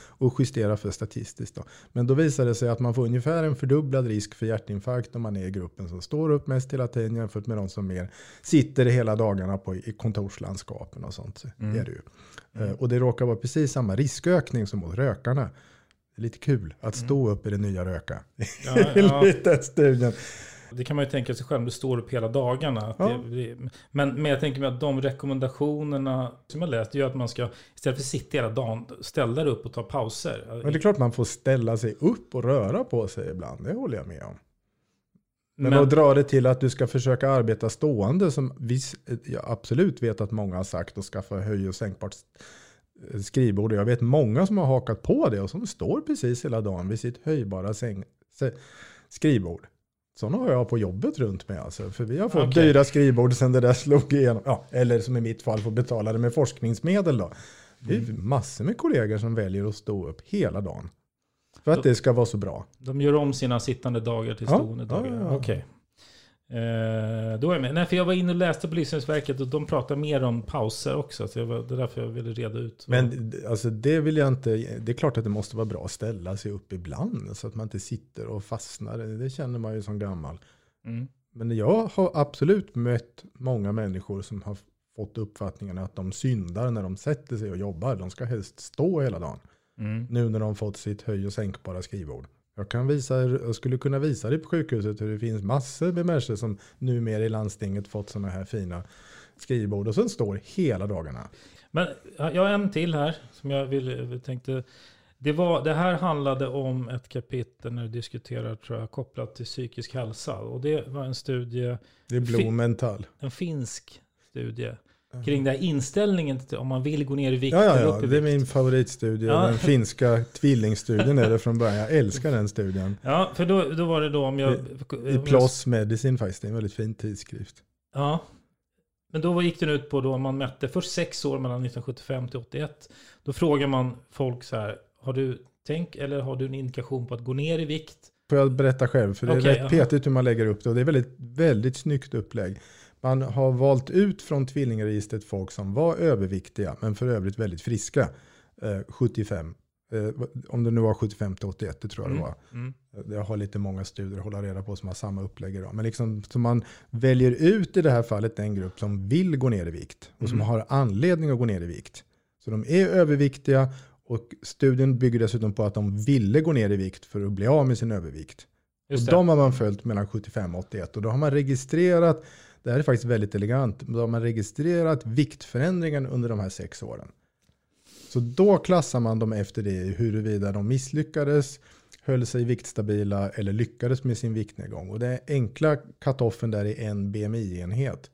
S2: och justerar för statistiskt. Då. Men då visar det sig att man får ungefär en fördubblad risk för hjärtinfarkt om man är i gruppen som står upp mest hela tiden jämfört med de som mer sitter hela dagarna på, i kontorslandskapen och sånt.
S3: Mm.
S2: Är det ju. Eh, Och det råkar vara precis samma riskökning som hos rökarna. Det är lite kul att stå upp i det nya röka.
S3: Mm. Ja, ja. (laughs)
S2: Den studien.
S3: Det kan man ju tänka sig själv, du står upp hela dagarna.
S2: Ja.
S3: det, det, men, men jag tänker mig att de rekommendationerna som jag läst gör att man ska, istället för att sitta hela dagen, ställa dig upp och ta pauser.
S2: Men det är klart man får ställa sig upp och röra på sig ibland. Det håller jag med om. Men,
S3: Men-
S2: att dra det till att du ska försöka arbeta stående som vi, jag absolut vet att många har sagt och skaffa höj och sänkbart skrivbord. Jag vet många som har hakat på det och som står precis hela dagen vid sitt höjbara säng, skrivbord. Sådana har jag på jobbet runt mig alltså. För vi har fått
S3: Okej.
S2: dyra skrivbord sedan det där slog igenom. Ja, eller som i mitt fall får betala det med forskningsmedel då. Det är massor med kollegor som väljer att stå upp hela dagen. För att det ska vara så bra.
S3: De gör om sina sittande dagar till stående
S2: ja,
S3: dagar.
S2: ja, ja.
S3: Okej. Eh, då är jag med. Nej, för jag var inne och läste på Livsmedelsverket och de pratar mer om pauser också. Så var, det är därför jag ville reda ut.
S2: Men alltså, det vill jag inte. Det är klart att det måste vara bra att ställa sig upp ibland. Så att man inte sitter och fastnar. Det känner man ju som gammal.
S3: Mm.
S2: Men jag har absolut mött många människor som har fått uppfattningen att de syndar när de sätter sig och jobbar. De ska helst stå hela dagen.
S3: Mm.
S2: Nu när de fått sitt höj och sänkbara skrivbord. Jag, kan visa, jag skulle kunna visa dig på sjukhuset hur det finns massor med människor som numera i landstinget fått sådana här fina skrivbord och sen står hela dagarna.
S3: Men jag har en till här som jag vill, tänkte. Det, var, det här handlade om ett kapitel när du diskuterar tror jag, kopplat till psykisk hälsa. Och det var en studie,
S2: Det är mental.
S3: en finsk studie. Kring den här inställningen till om man vill gå ner i vikt
S2: Ja, ja, ja. det är min favoritstudie.
S3: Ja.
S2: Den finska (laughs) tvillingstudien är det från början. Jag älskar den studien.
S3: Ja, för då, då var det då om jag...
S2: I PLOS Medicine faktiskt. Det är en väldigt fin tidskrift.
S3: Ja. Men då gick den ut på då man mätte först sex år mellan 1975 till 81. Då frågar man folk så här, har du tänk eller har du en indikation på att gå ner i vikt?
S2: Får jag berätta själv? För det är
S3: Okej,
S2: rätt
S3: jaha.
S2: petigt hur man lägger upp det. Och det är väldigt, väldigt snyggt upplägg. Man har valt ut från tvillingregistret folk som var överviktiga, men för övrigt väldigt friska. Eh, 75. Eh, om det nu var 75 till 81, det tror jag det var.
S3: Mm.
S2: Jag har lite många studier att hålla reda på som har samma upplägg idag. Men liksom, så man väljer ut i det här fallet den grupp som vill gå ner i vikt och som
S3: Mm.
S2: har anledning att gå ner i vikt. Så de är överviktiga och studien bygger dessutom på att de ville gå ner i vikt för att bli av med sin övervikt. Och
S3: det.
S2: de har man följt mellan 75 och 81 och då har man registrerat, det här är faktiskt väldigt elegant, då har man registrerat viktförändringen under de här sex åren. Så då klassar man dem efter det huruvida de misslyckades, höll sig viktstabila eller lyckades med sin viktnedgång. Och det enkla cut-offen där är en BMI-enhet.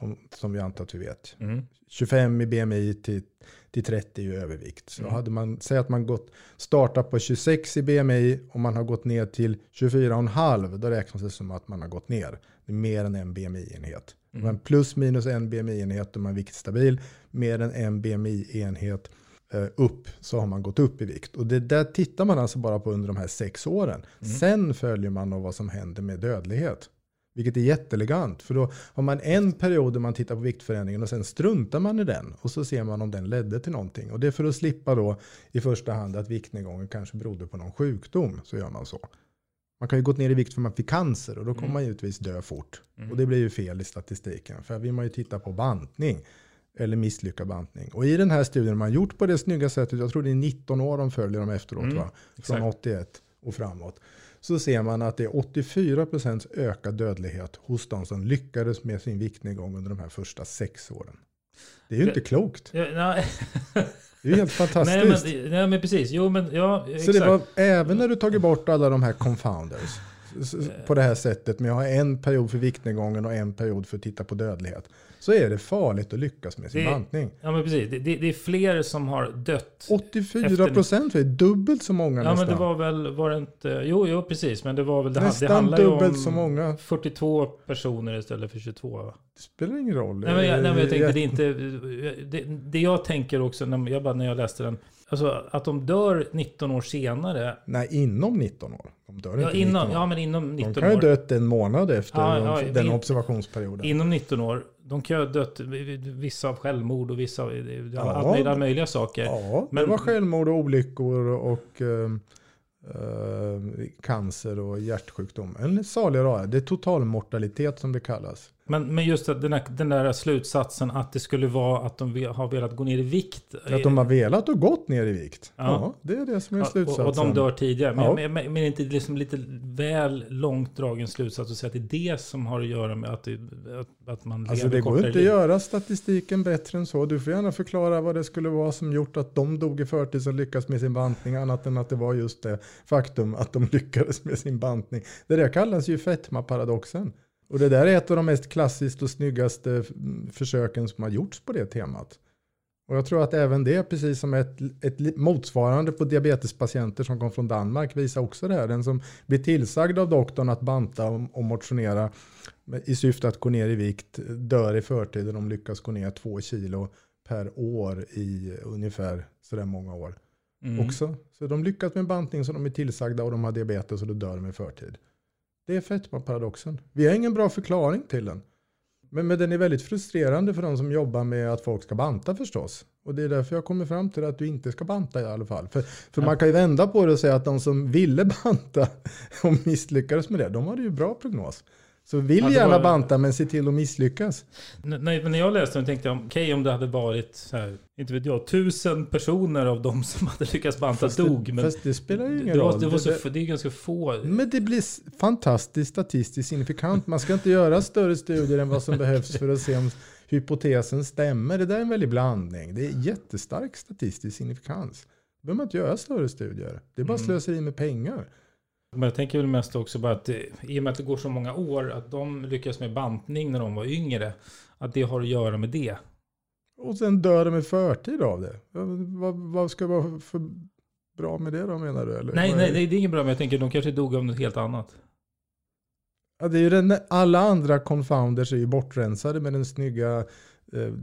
S2: om- Som vi antar att vi vet.
S3: Mm.
S2: 25 i BMI till, till 30 i övervikt. Så hade man, säg att man gått, startat på 26 i BMI och man har gått ner till 24,5 då räknas det som att man har gått ner. Det är mer än en BMI-enhet. Men plus minus en BMI-enhet om man är viktstabil, mer än en BMI-enhet eh, upp så har man gått upp i vikt. Och det där tittar man alltså bara på under de här sex åren. Sen följer man vad som händer med dödlighet. Vilket är jätteelegant. För då har man en period där man tittar på viktförändringen och sen struntar man i den. Och så ser man om den ledde till någonting. Och det är för att slippa då i första hand att viktnedgången kanske berodde på någon sjukdom. Så gör man så. Man kan ju gått ner i vikt för man fick cancer och då kommer
S3: Mm.
S2: man givetvis dö fort.
S3: Mm.
S2: Och det blir ju fel i statistiken. För här vill man ju titta på bantning eller misslyckad bantning. Och i den här studien man gjort på det snygga sättet, jag tror det är 19 år de följer dem efteråt
S3: Mm,
S2: va? Från
S3: exakt.
S2: 81 och framåt. Så ser man att det är 84% ökad dödlighet hos de som lyckades med sin viktnedgång under de här första sex åren. Det är ju inte klokt.
S3: Ja, nej.
S2: Det är ju helt fantastiskt. (laughs)
S3: nej, men, nej men precis, jo men ja,
S2: Så
S3: exakt.
S2: det var även när du tagit bort alla de här confounders på det här sättet med att ha en period för viktnedgången och en period för att titta på dödlighet. Så är det farligt att lyckas med sin
S3: Det-
S2: bantning.
S3: Ja men precis, det, det, det är fler som har dött.
S2: 84 procent, det är dubbelt så många
S3: Ja
S2: nästan.
S3: men det var väl, var det inte, jo, jo precis, men det var väl, det,
S2: Nästan
S3: det handlar ju om
S2: så många.
S3: 42 personer istället för 22 va?
S2: Det spelar ingen roll.
S3: Nej men, jag, nej, men jag tänkte det är inte, det, det jag tänker också när jag, bara, när jag läste den, alltså att de dör 19 år senare.
S2: Nej, inom 19 år. De dör
S3: Ja,
S2: inte
S3: inom,
S2: 19 år.
S3: ja men inom 19
S2: de kan ju
S3: år.
S2: dött en månad efter
S3: Ja, ja,
S2: den
S3: in-
S2: observationsperioden.
S3: Inom 19 år. De kan ju ha dött, vissa av självmord och vissa av
S2: Ja.
S3: alla möjliga saker.
S2: Ja,
S3: Men-
S2: det var självmord och olyckor och eh, eh, cancer och hjärtsjukdom. En salig rara. Det är totalmortalitet som det kallas.
S3: Men, men just att den, här, den där slutsatsen att det skulle vara att de har velat gå ner i vikt.
S2: Att de har velat och gått ner i vikt. Ja,
S3: Ja.
S2: det är det som är
S3: Ja,
S2: slutsatsen.
S3: och, och de dör tidigare. Men,
S2: Ja.
S3: men, men, inte liksom lite väl långt dragen slutsats att säga att det är det som har att göra med att, det, att, att man
S2: Alltså
S3: lever
S2: det går
S3: kortare
S2: inte att göra statistiken bättre än så. Du får gärna förklara vad det skulle vara som gjort att de dog i förtid som lyckas med sin bantning. Annat än att det var just det faktum att de (laughs) lyckades med sin bantning. Det där kallas ju fetmaparadoxen. Och det där är ett av de mest klassiskt och snyggaste försöken som har gjorts på det temat. Och jag tror att även det, precis som ett, ett motsvarande på diabetespatienter som kom från Danmark, visar också det här. Den som blir tillsagd av doktorn att banta och, motionera i syfte att gå ner i vikt dör i förtid och de lyckas gå ner två kilo per år i ungefär sådär många år
S3: Mm.
S2: också. Så de lyckas med bantning så de är tillsagda och de har diabetes och då dör de i förtid. Det är fetmaparadoxen. Vi har ingen bra förklaring till den. Men, men den är väldigt frustrerande för de som jobbar med att folk ska banta förstås. Och det är därför jag kommer fram till att du inte ska banta i alla fall. För, för man kan ju vända på det och säga att de som ville (laughs) banta och misslyckades med det, de hade ju bra prognos. Så vill
S3: Ja, det
S2: gärna
S3: var-
S2: banta men se till att misslyckas.
S3: Nej, men när jag läste den tänkte jag, okej om det hade varit, så här, inte vet jag, tusen personer av dem som hade lyckats banta
S2: Fast det-
S3: dog. Men
S2: fast det spelar ju ingen
S3: det,
S2: roll.
S3: det, var
S2: Det-
S3: så,
S2: det-
S3: det är ganska få.
S2: Men det blir fantastiskt statistiskt signifikant. Man ska inte göra större studier än vad som behövs för att se om hypotesen stämmer. Det där är en väldig blandning. Det är jättestark statistisk signifikans. Då behöver man inte göra större studier. Det är bara
S3: Mm.
S2: slöseri med pengar.
S3: Men jag tänker väl mest också bara att det, i och med att det går så många år, att de lyckas med bantning när de var yngre, att det har att göra med det.
S2: Och sen dör de i förtid av det. Vad, vad ska vara för bra med det då menar du? Eller?
S3: Nej, nej, det är inget bra, men jag tänker de kanske dog av något helt annat.
S2: Ja, det är ju den, alla andra confounders är ju bortrensade med den snygga, eh,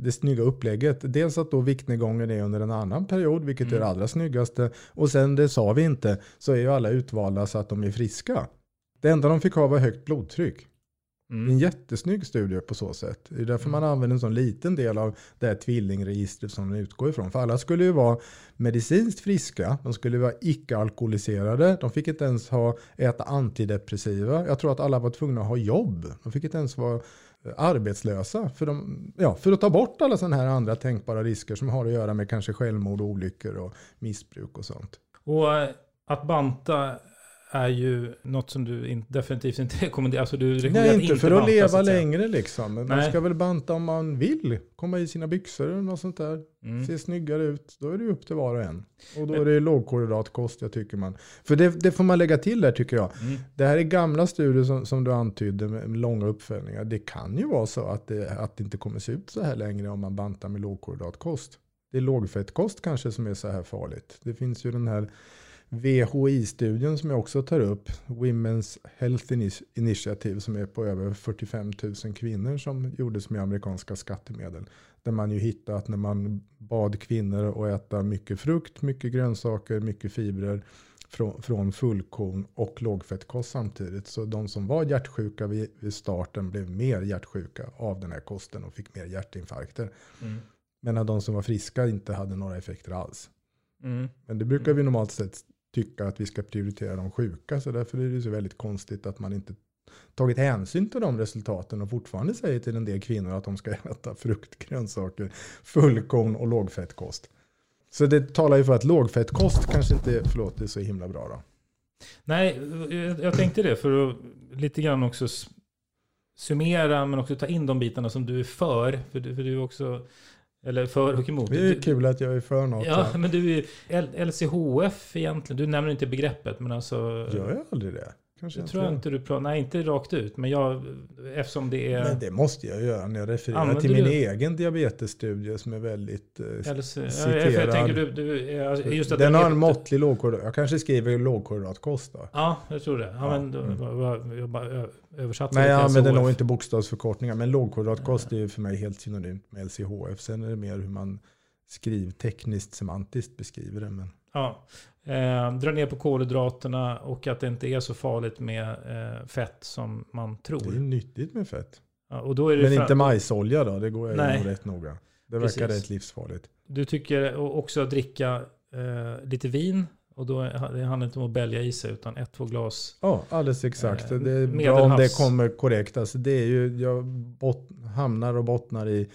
S2: det snygga upplägget. Dels att då viktnedgången är under en annan period, vilket är
S3: Mm.
S2: det allra snyggaste. Och sen, det sa vi inte, så är ju alla utvalda så att de är friska. Det enda de fick ha var högt blodtryck. Är en
S3: Mm.
S2: jättesnygg studie på så sätt. Det är därför man använder en sån liten del av det här tvillingregistret som den utgår ifrån. För alla skulle ju vara medicinskt friska, de skulle vara icke-alkoholiserade, de fick inte ens ha, äta antidepressiva. Jag tror att alla var tvungna att ha jobb. De fick inte ens vara eh, arbetslösa för, de, ja, för att ta bort alla sådana här andra tänkbara risker som har att göra med kanske självmord, olyckor och missbruk och sånt.
S3: Och eh, att banta är ju något som du in, definitivt inte (laughs) rekommenderar. Alltså du rekommenderar
S2: Nej, inte för att
S3: banta,
S2: leva
S3: säga.
S2: längre liksom. Man
S3: Nej.
S2: ska väl banta om man vill. Komma i sina byxor eller något sånt där.
S3: Mm.
S2: Se snyggare ut. Då är det upp till var och en. Och då är det lågkolhydratkost jag tycker man. För det, det får man lägga till där tycker jag.
S3: Mm.
S2: Det här är gamla studier som, som du antydde med, med långa uppföljningar. Det kan ju vara så att det, att det inte kommer se ut så här längre om man bantar med lågkolhydratkost. Det är lågfettkost kanske som är så här farligt. Det finns ju den här VHI-studien som jag också tar upp, Women's Health Ini- Initiative, som är på över 45 000 kvinnor som gjordes med amerikanska skattemedel. Där man ju hittade att när man bad kvinnor att äta mycket frukt, mycket grönsaker, mycket fibrer från, från fullkorn och lågfettkost samtidigt. Så de som var hjärtsjuka vid, vid starten blev mer hjärtsjuka av den här kosten och fick mer hjärtinfarkter.
S3: Mm.
S2: Medan de som var friska inte hade några effekter alls.
S3: Mm.
S2: Men det brukar vi normalt sett tycka att vi ska prioritera de sjuka. Så därför är det så väldigt konstigt att man inte tagit hänsyn till de resultaten och fortfarande säger till en del kvinnor att de ska (laughs) äta frukt, grönsaker, fullkorn och lågfettkost. Så det talar ju för att lågfettkost kanske inte förlåt, är så himla bra då.
S3: Nej, jag, tänkte det för att lite grann också summera men också ta in de bitarna som du är för. För du, för du är också, eller för och emot.
S2: Det är ju kul att jag är för något.
S3: Ja,
S2: här.
S3: men du är LCHF egentligen. Du nämner inte begreppet, men alltså...
S2: Gör jag aldrig det? Kanske
S3: Jag
S2: inte
S3: tror jag inte du pratar, nej inte rakt ut, men jag, eftersom det är...
S2: Men det måste jag göra när jag refererar
S3: Använder
S2: till min
S3: du-
S2: egen diabetesstudie som är väldigt eh,
S3: ja,
S2: citerad.
S3: jag tänker du, du är- just att
S2: den har
S3: är-
S2: en måttlig lågkolhydrat. Jag kanske skriver lågkolhydratkost då.
S3: Ja, jag tror det. Ja,
S2: Ja,
S3: men
S2: mm.
S3: jag bara översatte
S2: Nej,
S3: det
S2: jag använder nog inte bokstavsförkortningar. Men lågkolhydratkost är ju för mig helt synonymt med LCHF. Sen är det mer hur man skrivtekniskt, semantiskt beskriver det. Men
S3: Ja. Eh, dra ner på kolhydraterna och att det inte är så farligt med eh, fett som man tror.
S2: det är nyttigt med fett.
S3: Ja, och då är det
S2: Men
S3: fra-
S2: inte majsolja då, det går jag nog rätt noga. Det
S3: Precis.
S2: verkar rätt livsfarligt.
S3: Du tycker också att dricka eh, lite vin. Och då det handlar inte om att bälga i sig utan ett, två glas.
S2: Ja, alldeles exakt.
S3: Eh,
S2: det är bra om det kommer korrekt. Alltså det är ju, jag bot, hamnar och bottnar i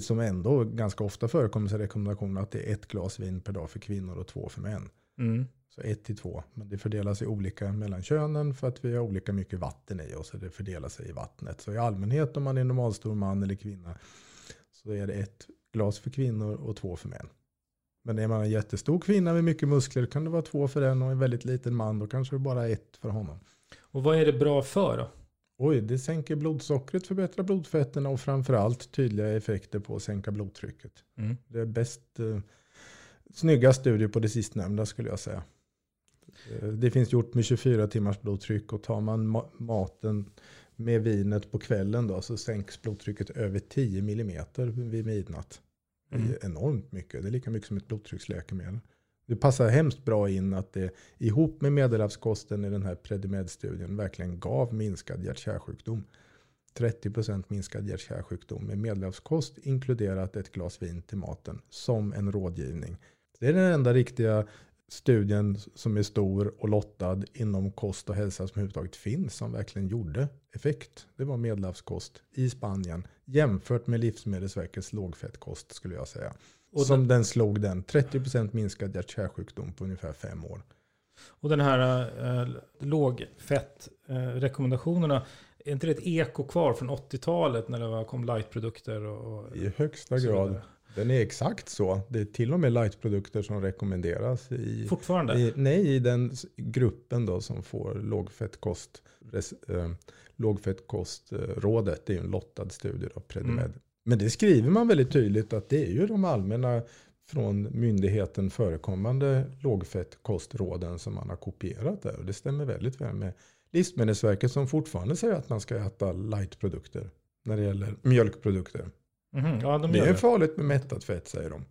S2: som ändå ganska ofta förekommer i rekommendationer att det är ett glas vin per dag för kvinnor och två för män.
S3: Mm.
S2: Så ett till två. Men det fördelar sig olika mellan könen för att vi har olika mycket vatten i oss. Så det fördelar sig i vattnet. Så i allmänhet om man är normalstor man eller kvinna så är det ett glas för kvinnor och två för män. Men är man en jättestor kvinna med mycket muskler kan det vara två för den och en väldigt liten man då kanske det bara är ett för honom.
S3: Och vad är det bra för då?
S2: Oj, det sänker blodsockret, förbättrar blodfetterna och framförallt tydliga effekter på att sänka blodtrycket.
S3: Mm.
S2: Det är bäst, eh, snygga studier på det sistnämnda skulle jag säga. Eh, Det finns gjort med 24 timmars blodtryck och tar man ma- maten med vinet på kvällen då så sänks blodtrycket över 10 millimeter vid midnatt. Det
S3: Mm.
S2: är enormt mycket, det är lika mycket som ett blodtrycksläkemedel. Det passar hemskt bra in att det ihop med medelhavskosten i den här Predimed-studien verkligen gav minskad hjärt-kärlsjukdom. 30% minskad hjärt-kärlsjukdom med medelhavskost inkluderat ett glas vin till maten som en rådgivning. Det är den enda riktiga studien som är stor och lottad inom kost och hälsa som överhuvudtaget finns som verkligen gjorde effekt. Det var medelhavskost i Spanien jämfört med Livsmedelsverkets lågfettkost skulle jag säga.
S3: Och
S2: som den slog den 30% minskad hjärt-kärlsjukdom på ungefär fem år.
S3: Och den här eh, lågfett eh, rekommendationerna. Är inte det ett eko kvar från 80-talet när det var- kom lightprodukter? Och, och,
S2: I högsta grad. Den är exakt så. Det är till och med lightprodukter som rekommenderas. I,
S3: Fortfarande?
S2: i, nej, i den gruppen då som får lågfettkost. Eh, lågfettkostrådet. Det är ju en lottad studie av Predimed.
S3: Mm.
S2: Men det skriver man väldigt tydligt att det är ju de allmänna från myndigheten förekommande lågfettkostråden som man har kopierat där. Och det stämmer väldigt väl med Livsmedelsverket som fortfarande säger att man ska äta lightprodukter när det gäller mjölkprodukter.
S3: Mhm, ja, de
S2: Det är
S3: det.
S2: farligt med mättat fett säger de.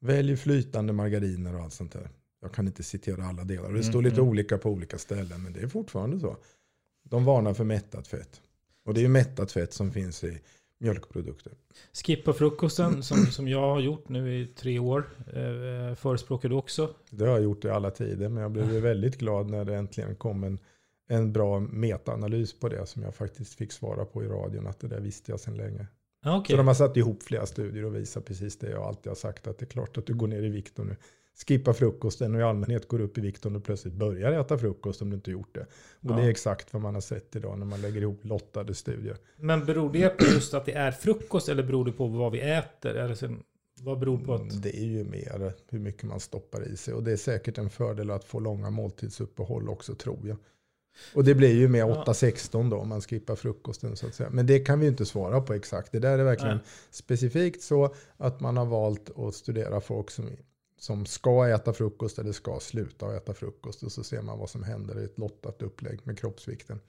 S2: Välj flytande margariner och allt sånt där. Jag kan inte citera alla delar. Det står
S3: Mm,
S2: lite
S3: mm.
S2: olika på olika ställen. Men det är fortfarande så. De varnar för mättat fett. Och det är ju mättat fett som finns i mjölkprodukter.
S3: Skippa frukosten som, som jag har gjort nu i tre år. Eh, förespråkar du också?
S2: Det har jag gjort i alla tider. Men jag blev väldigt glad när det äntligen kom en, en bra metaanalys på det. Som jag faktiskt fick svara på i radion. Att det där visste jag sedan länge.
S3: Okej.
S2: Så de har satt ihop flera studier och visar precis det jag alltid har sagt. Att det är klart att du går ner i vikt om du skippar frukosten och i allmänhet går upp i vikt om du plötsligt börjar äta frukost om du inte gjort det. Och
S3: Ja.
S2: det är exakt vad man har sett idag när man lägger ihop lottade studier.
S3: Men beror det på just att det är frukost eller beror det på vad vi äter? Eller sen, vad beror på att...
S2: Mm, Det är ju mer hur mycket man stoppar i sig. Och det är säkert en fördel att få långa måltidsuppehåll också tror jag. Och det blir ju med
S3: Ja.
S2: 8-16 då om man skippar frukosten så att säga. Men det kan vi inte svara på exakt. Det där är verkligen
S3: Nej.
S2: specifikt så att man har valt att studera folk som, som ska äta frukost eller ska sluta äta frukost. Och så ser man vad som händer i ett lottat upplägg med kroppsvikten.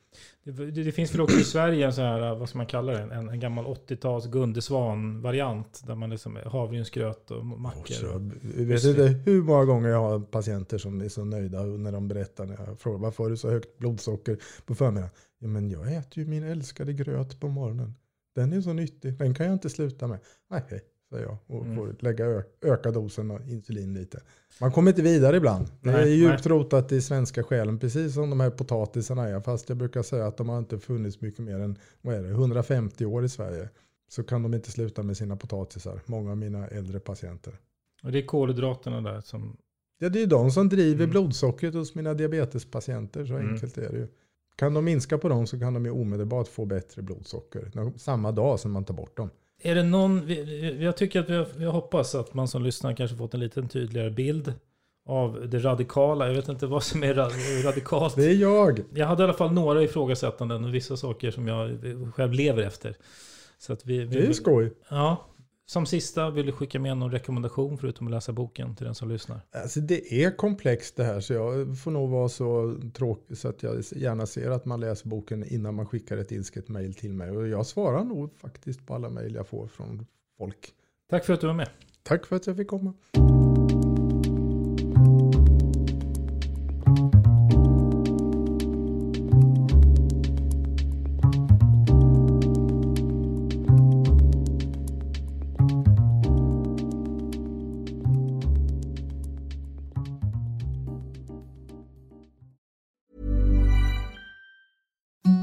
S3: Det, det, det finns väl också i Sverige en sån här, vad ska man kalla det, en, en gammal 80-tals Gunde Svan-variant. Där man liksom havregrynsgröt och mackor.
S2: Så,
S3: och-
S2: jag vet inte hur många gånger jag har patienter som är så nöjda när de berättar när jag frågar varför har du så högt blodsocker på förmiddagen. Ja, men jag äter ju min älskade gröt på morgonen. Den är så nyttig, den kan jag inte sluta med. Nej, säger jag. Och
S3: Mm.
S2: får lägga ö- öka dosen av insulin lite. Man kommer inte vidare ibland. Det är djupt
S3: nej.
S2: rotat i svenska själen, precis som de här potatisarna är. Fast jag brukar säga att de har inte funnits mycket mer än vad är det, 150 år i Sverige. Så kan de inte sluta med sina potatisar, många av mina äldre patienter.
S3: Och det är kolhydraterna där som...
S2: Ja, det är de som driver
S3: Mm.
S2: blodsockret hos mina diabetespatienter, så
S3: Mm.
S2: enkelt är det ju. Kan de minska på dem så kan de ju omedelbart få bättre blodsocker. Samma dag som man tar bort dem.
S3: Är det någon... Jag tycker att vi, jag hoppas att man som lyssnar kanske fått en lite tydligare bild av det radikala. Jag vet inte vad som är ra- radikalt.
S2: Det är jag.
S3: Jag hade i alla fall några ifrågasättanden och vissa saker som jag själv lever efter. Så att vi, vi,
S2: Det är skoj.
S3: Ja. Som sista, vill du skicka med någon rekommendation förutom att läsa boken till den som lyssnar?
S2: Alltså det är komplext det här så jag får nog vara så tråkig så att jag gärna ser att man läser boken innan man skickar ett ilsket mejl till mig. Och jag svarar nog faktiskt på alla mejl jag får från folk.
S3: Tack för att du var med.
S2: Tack för att jag fick komma.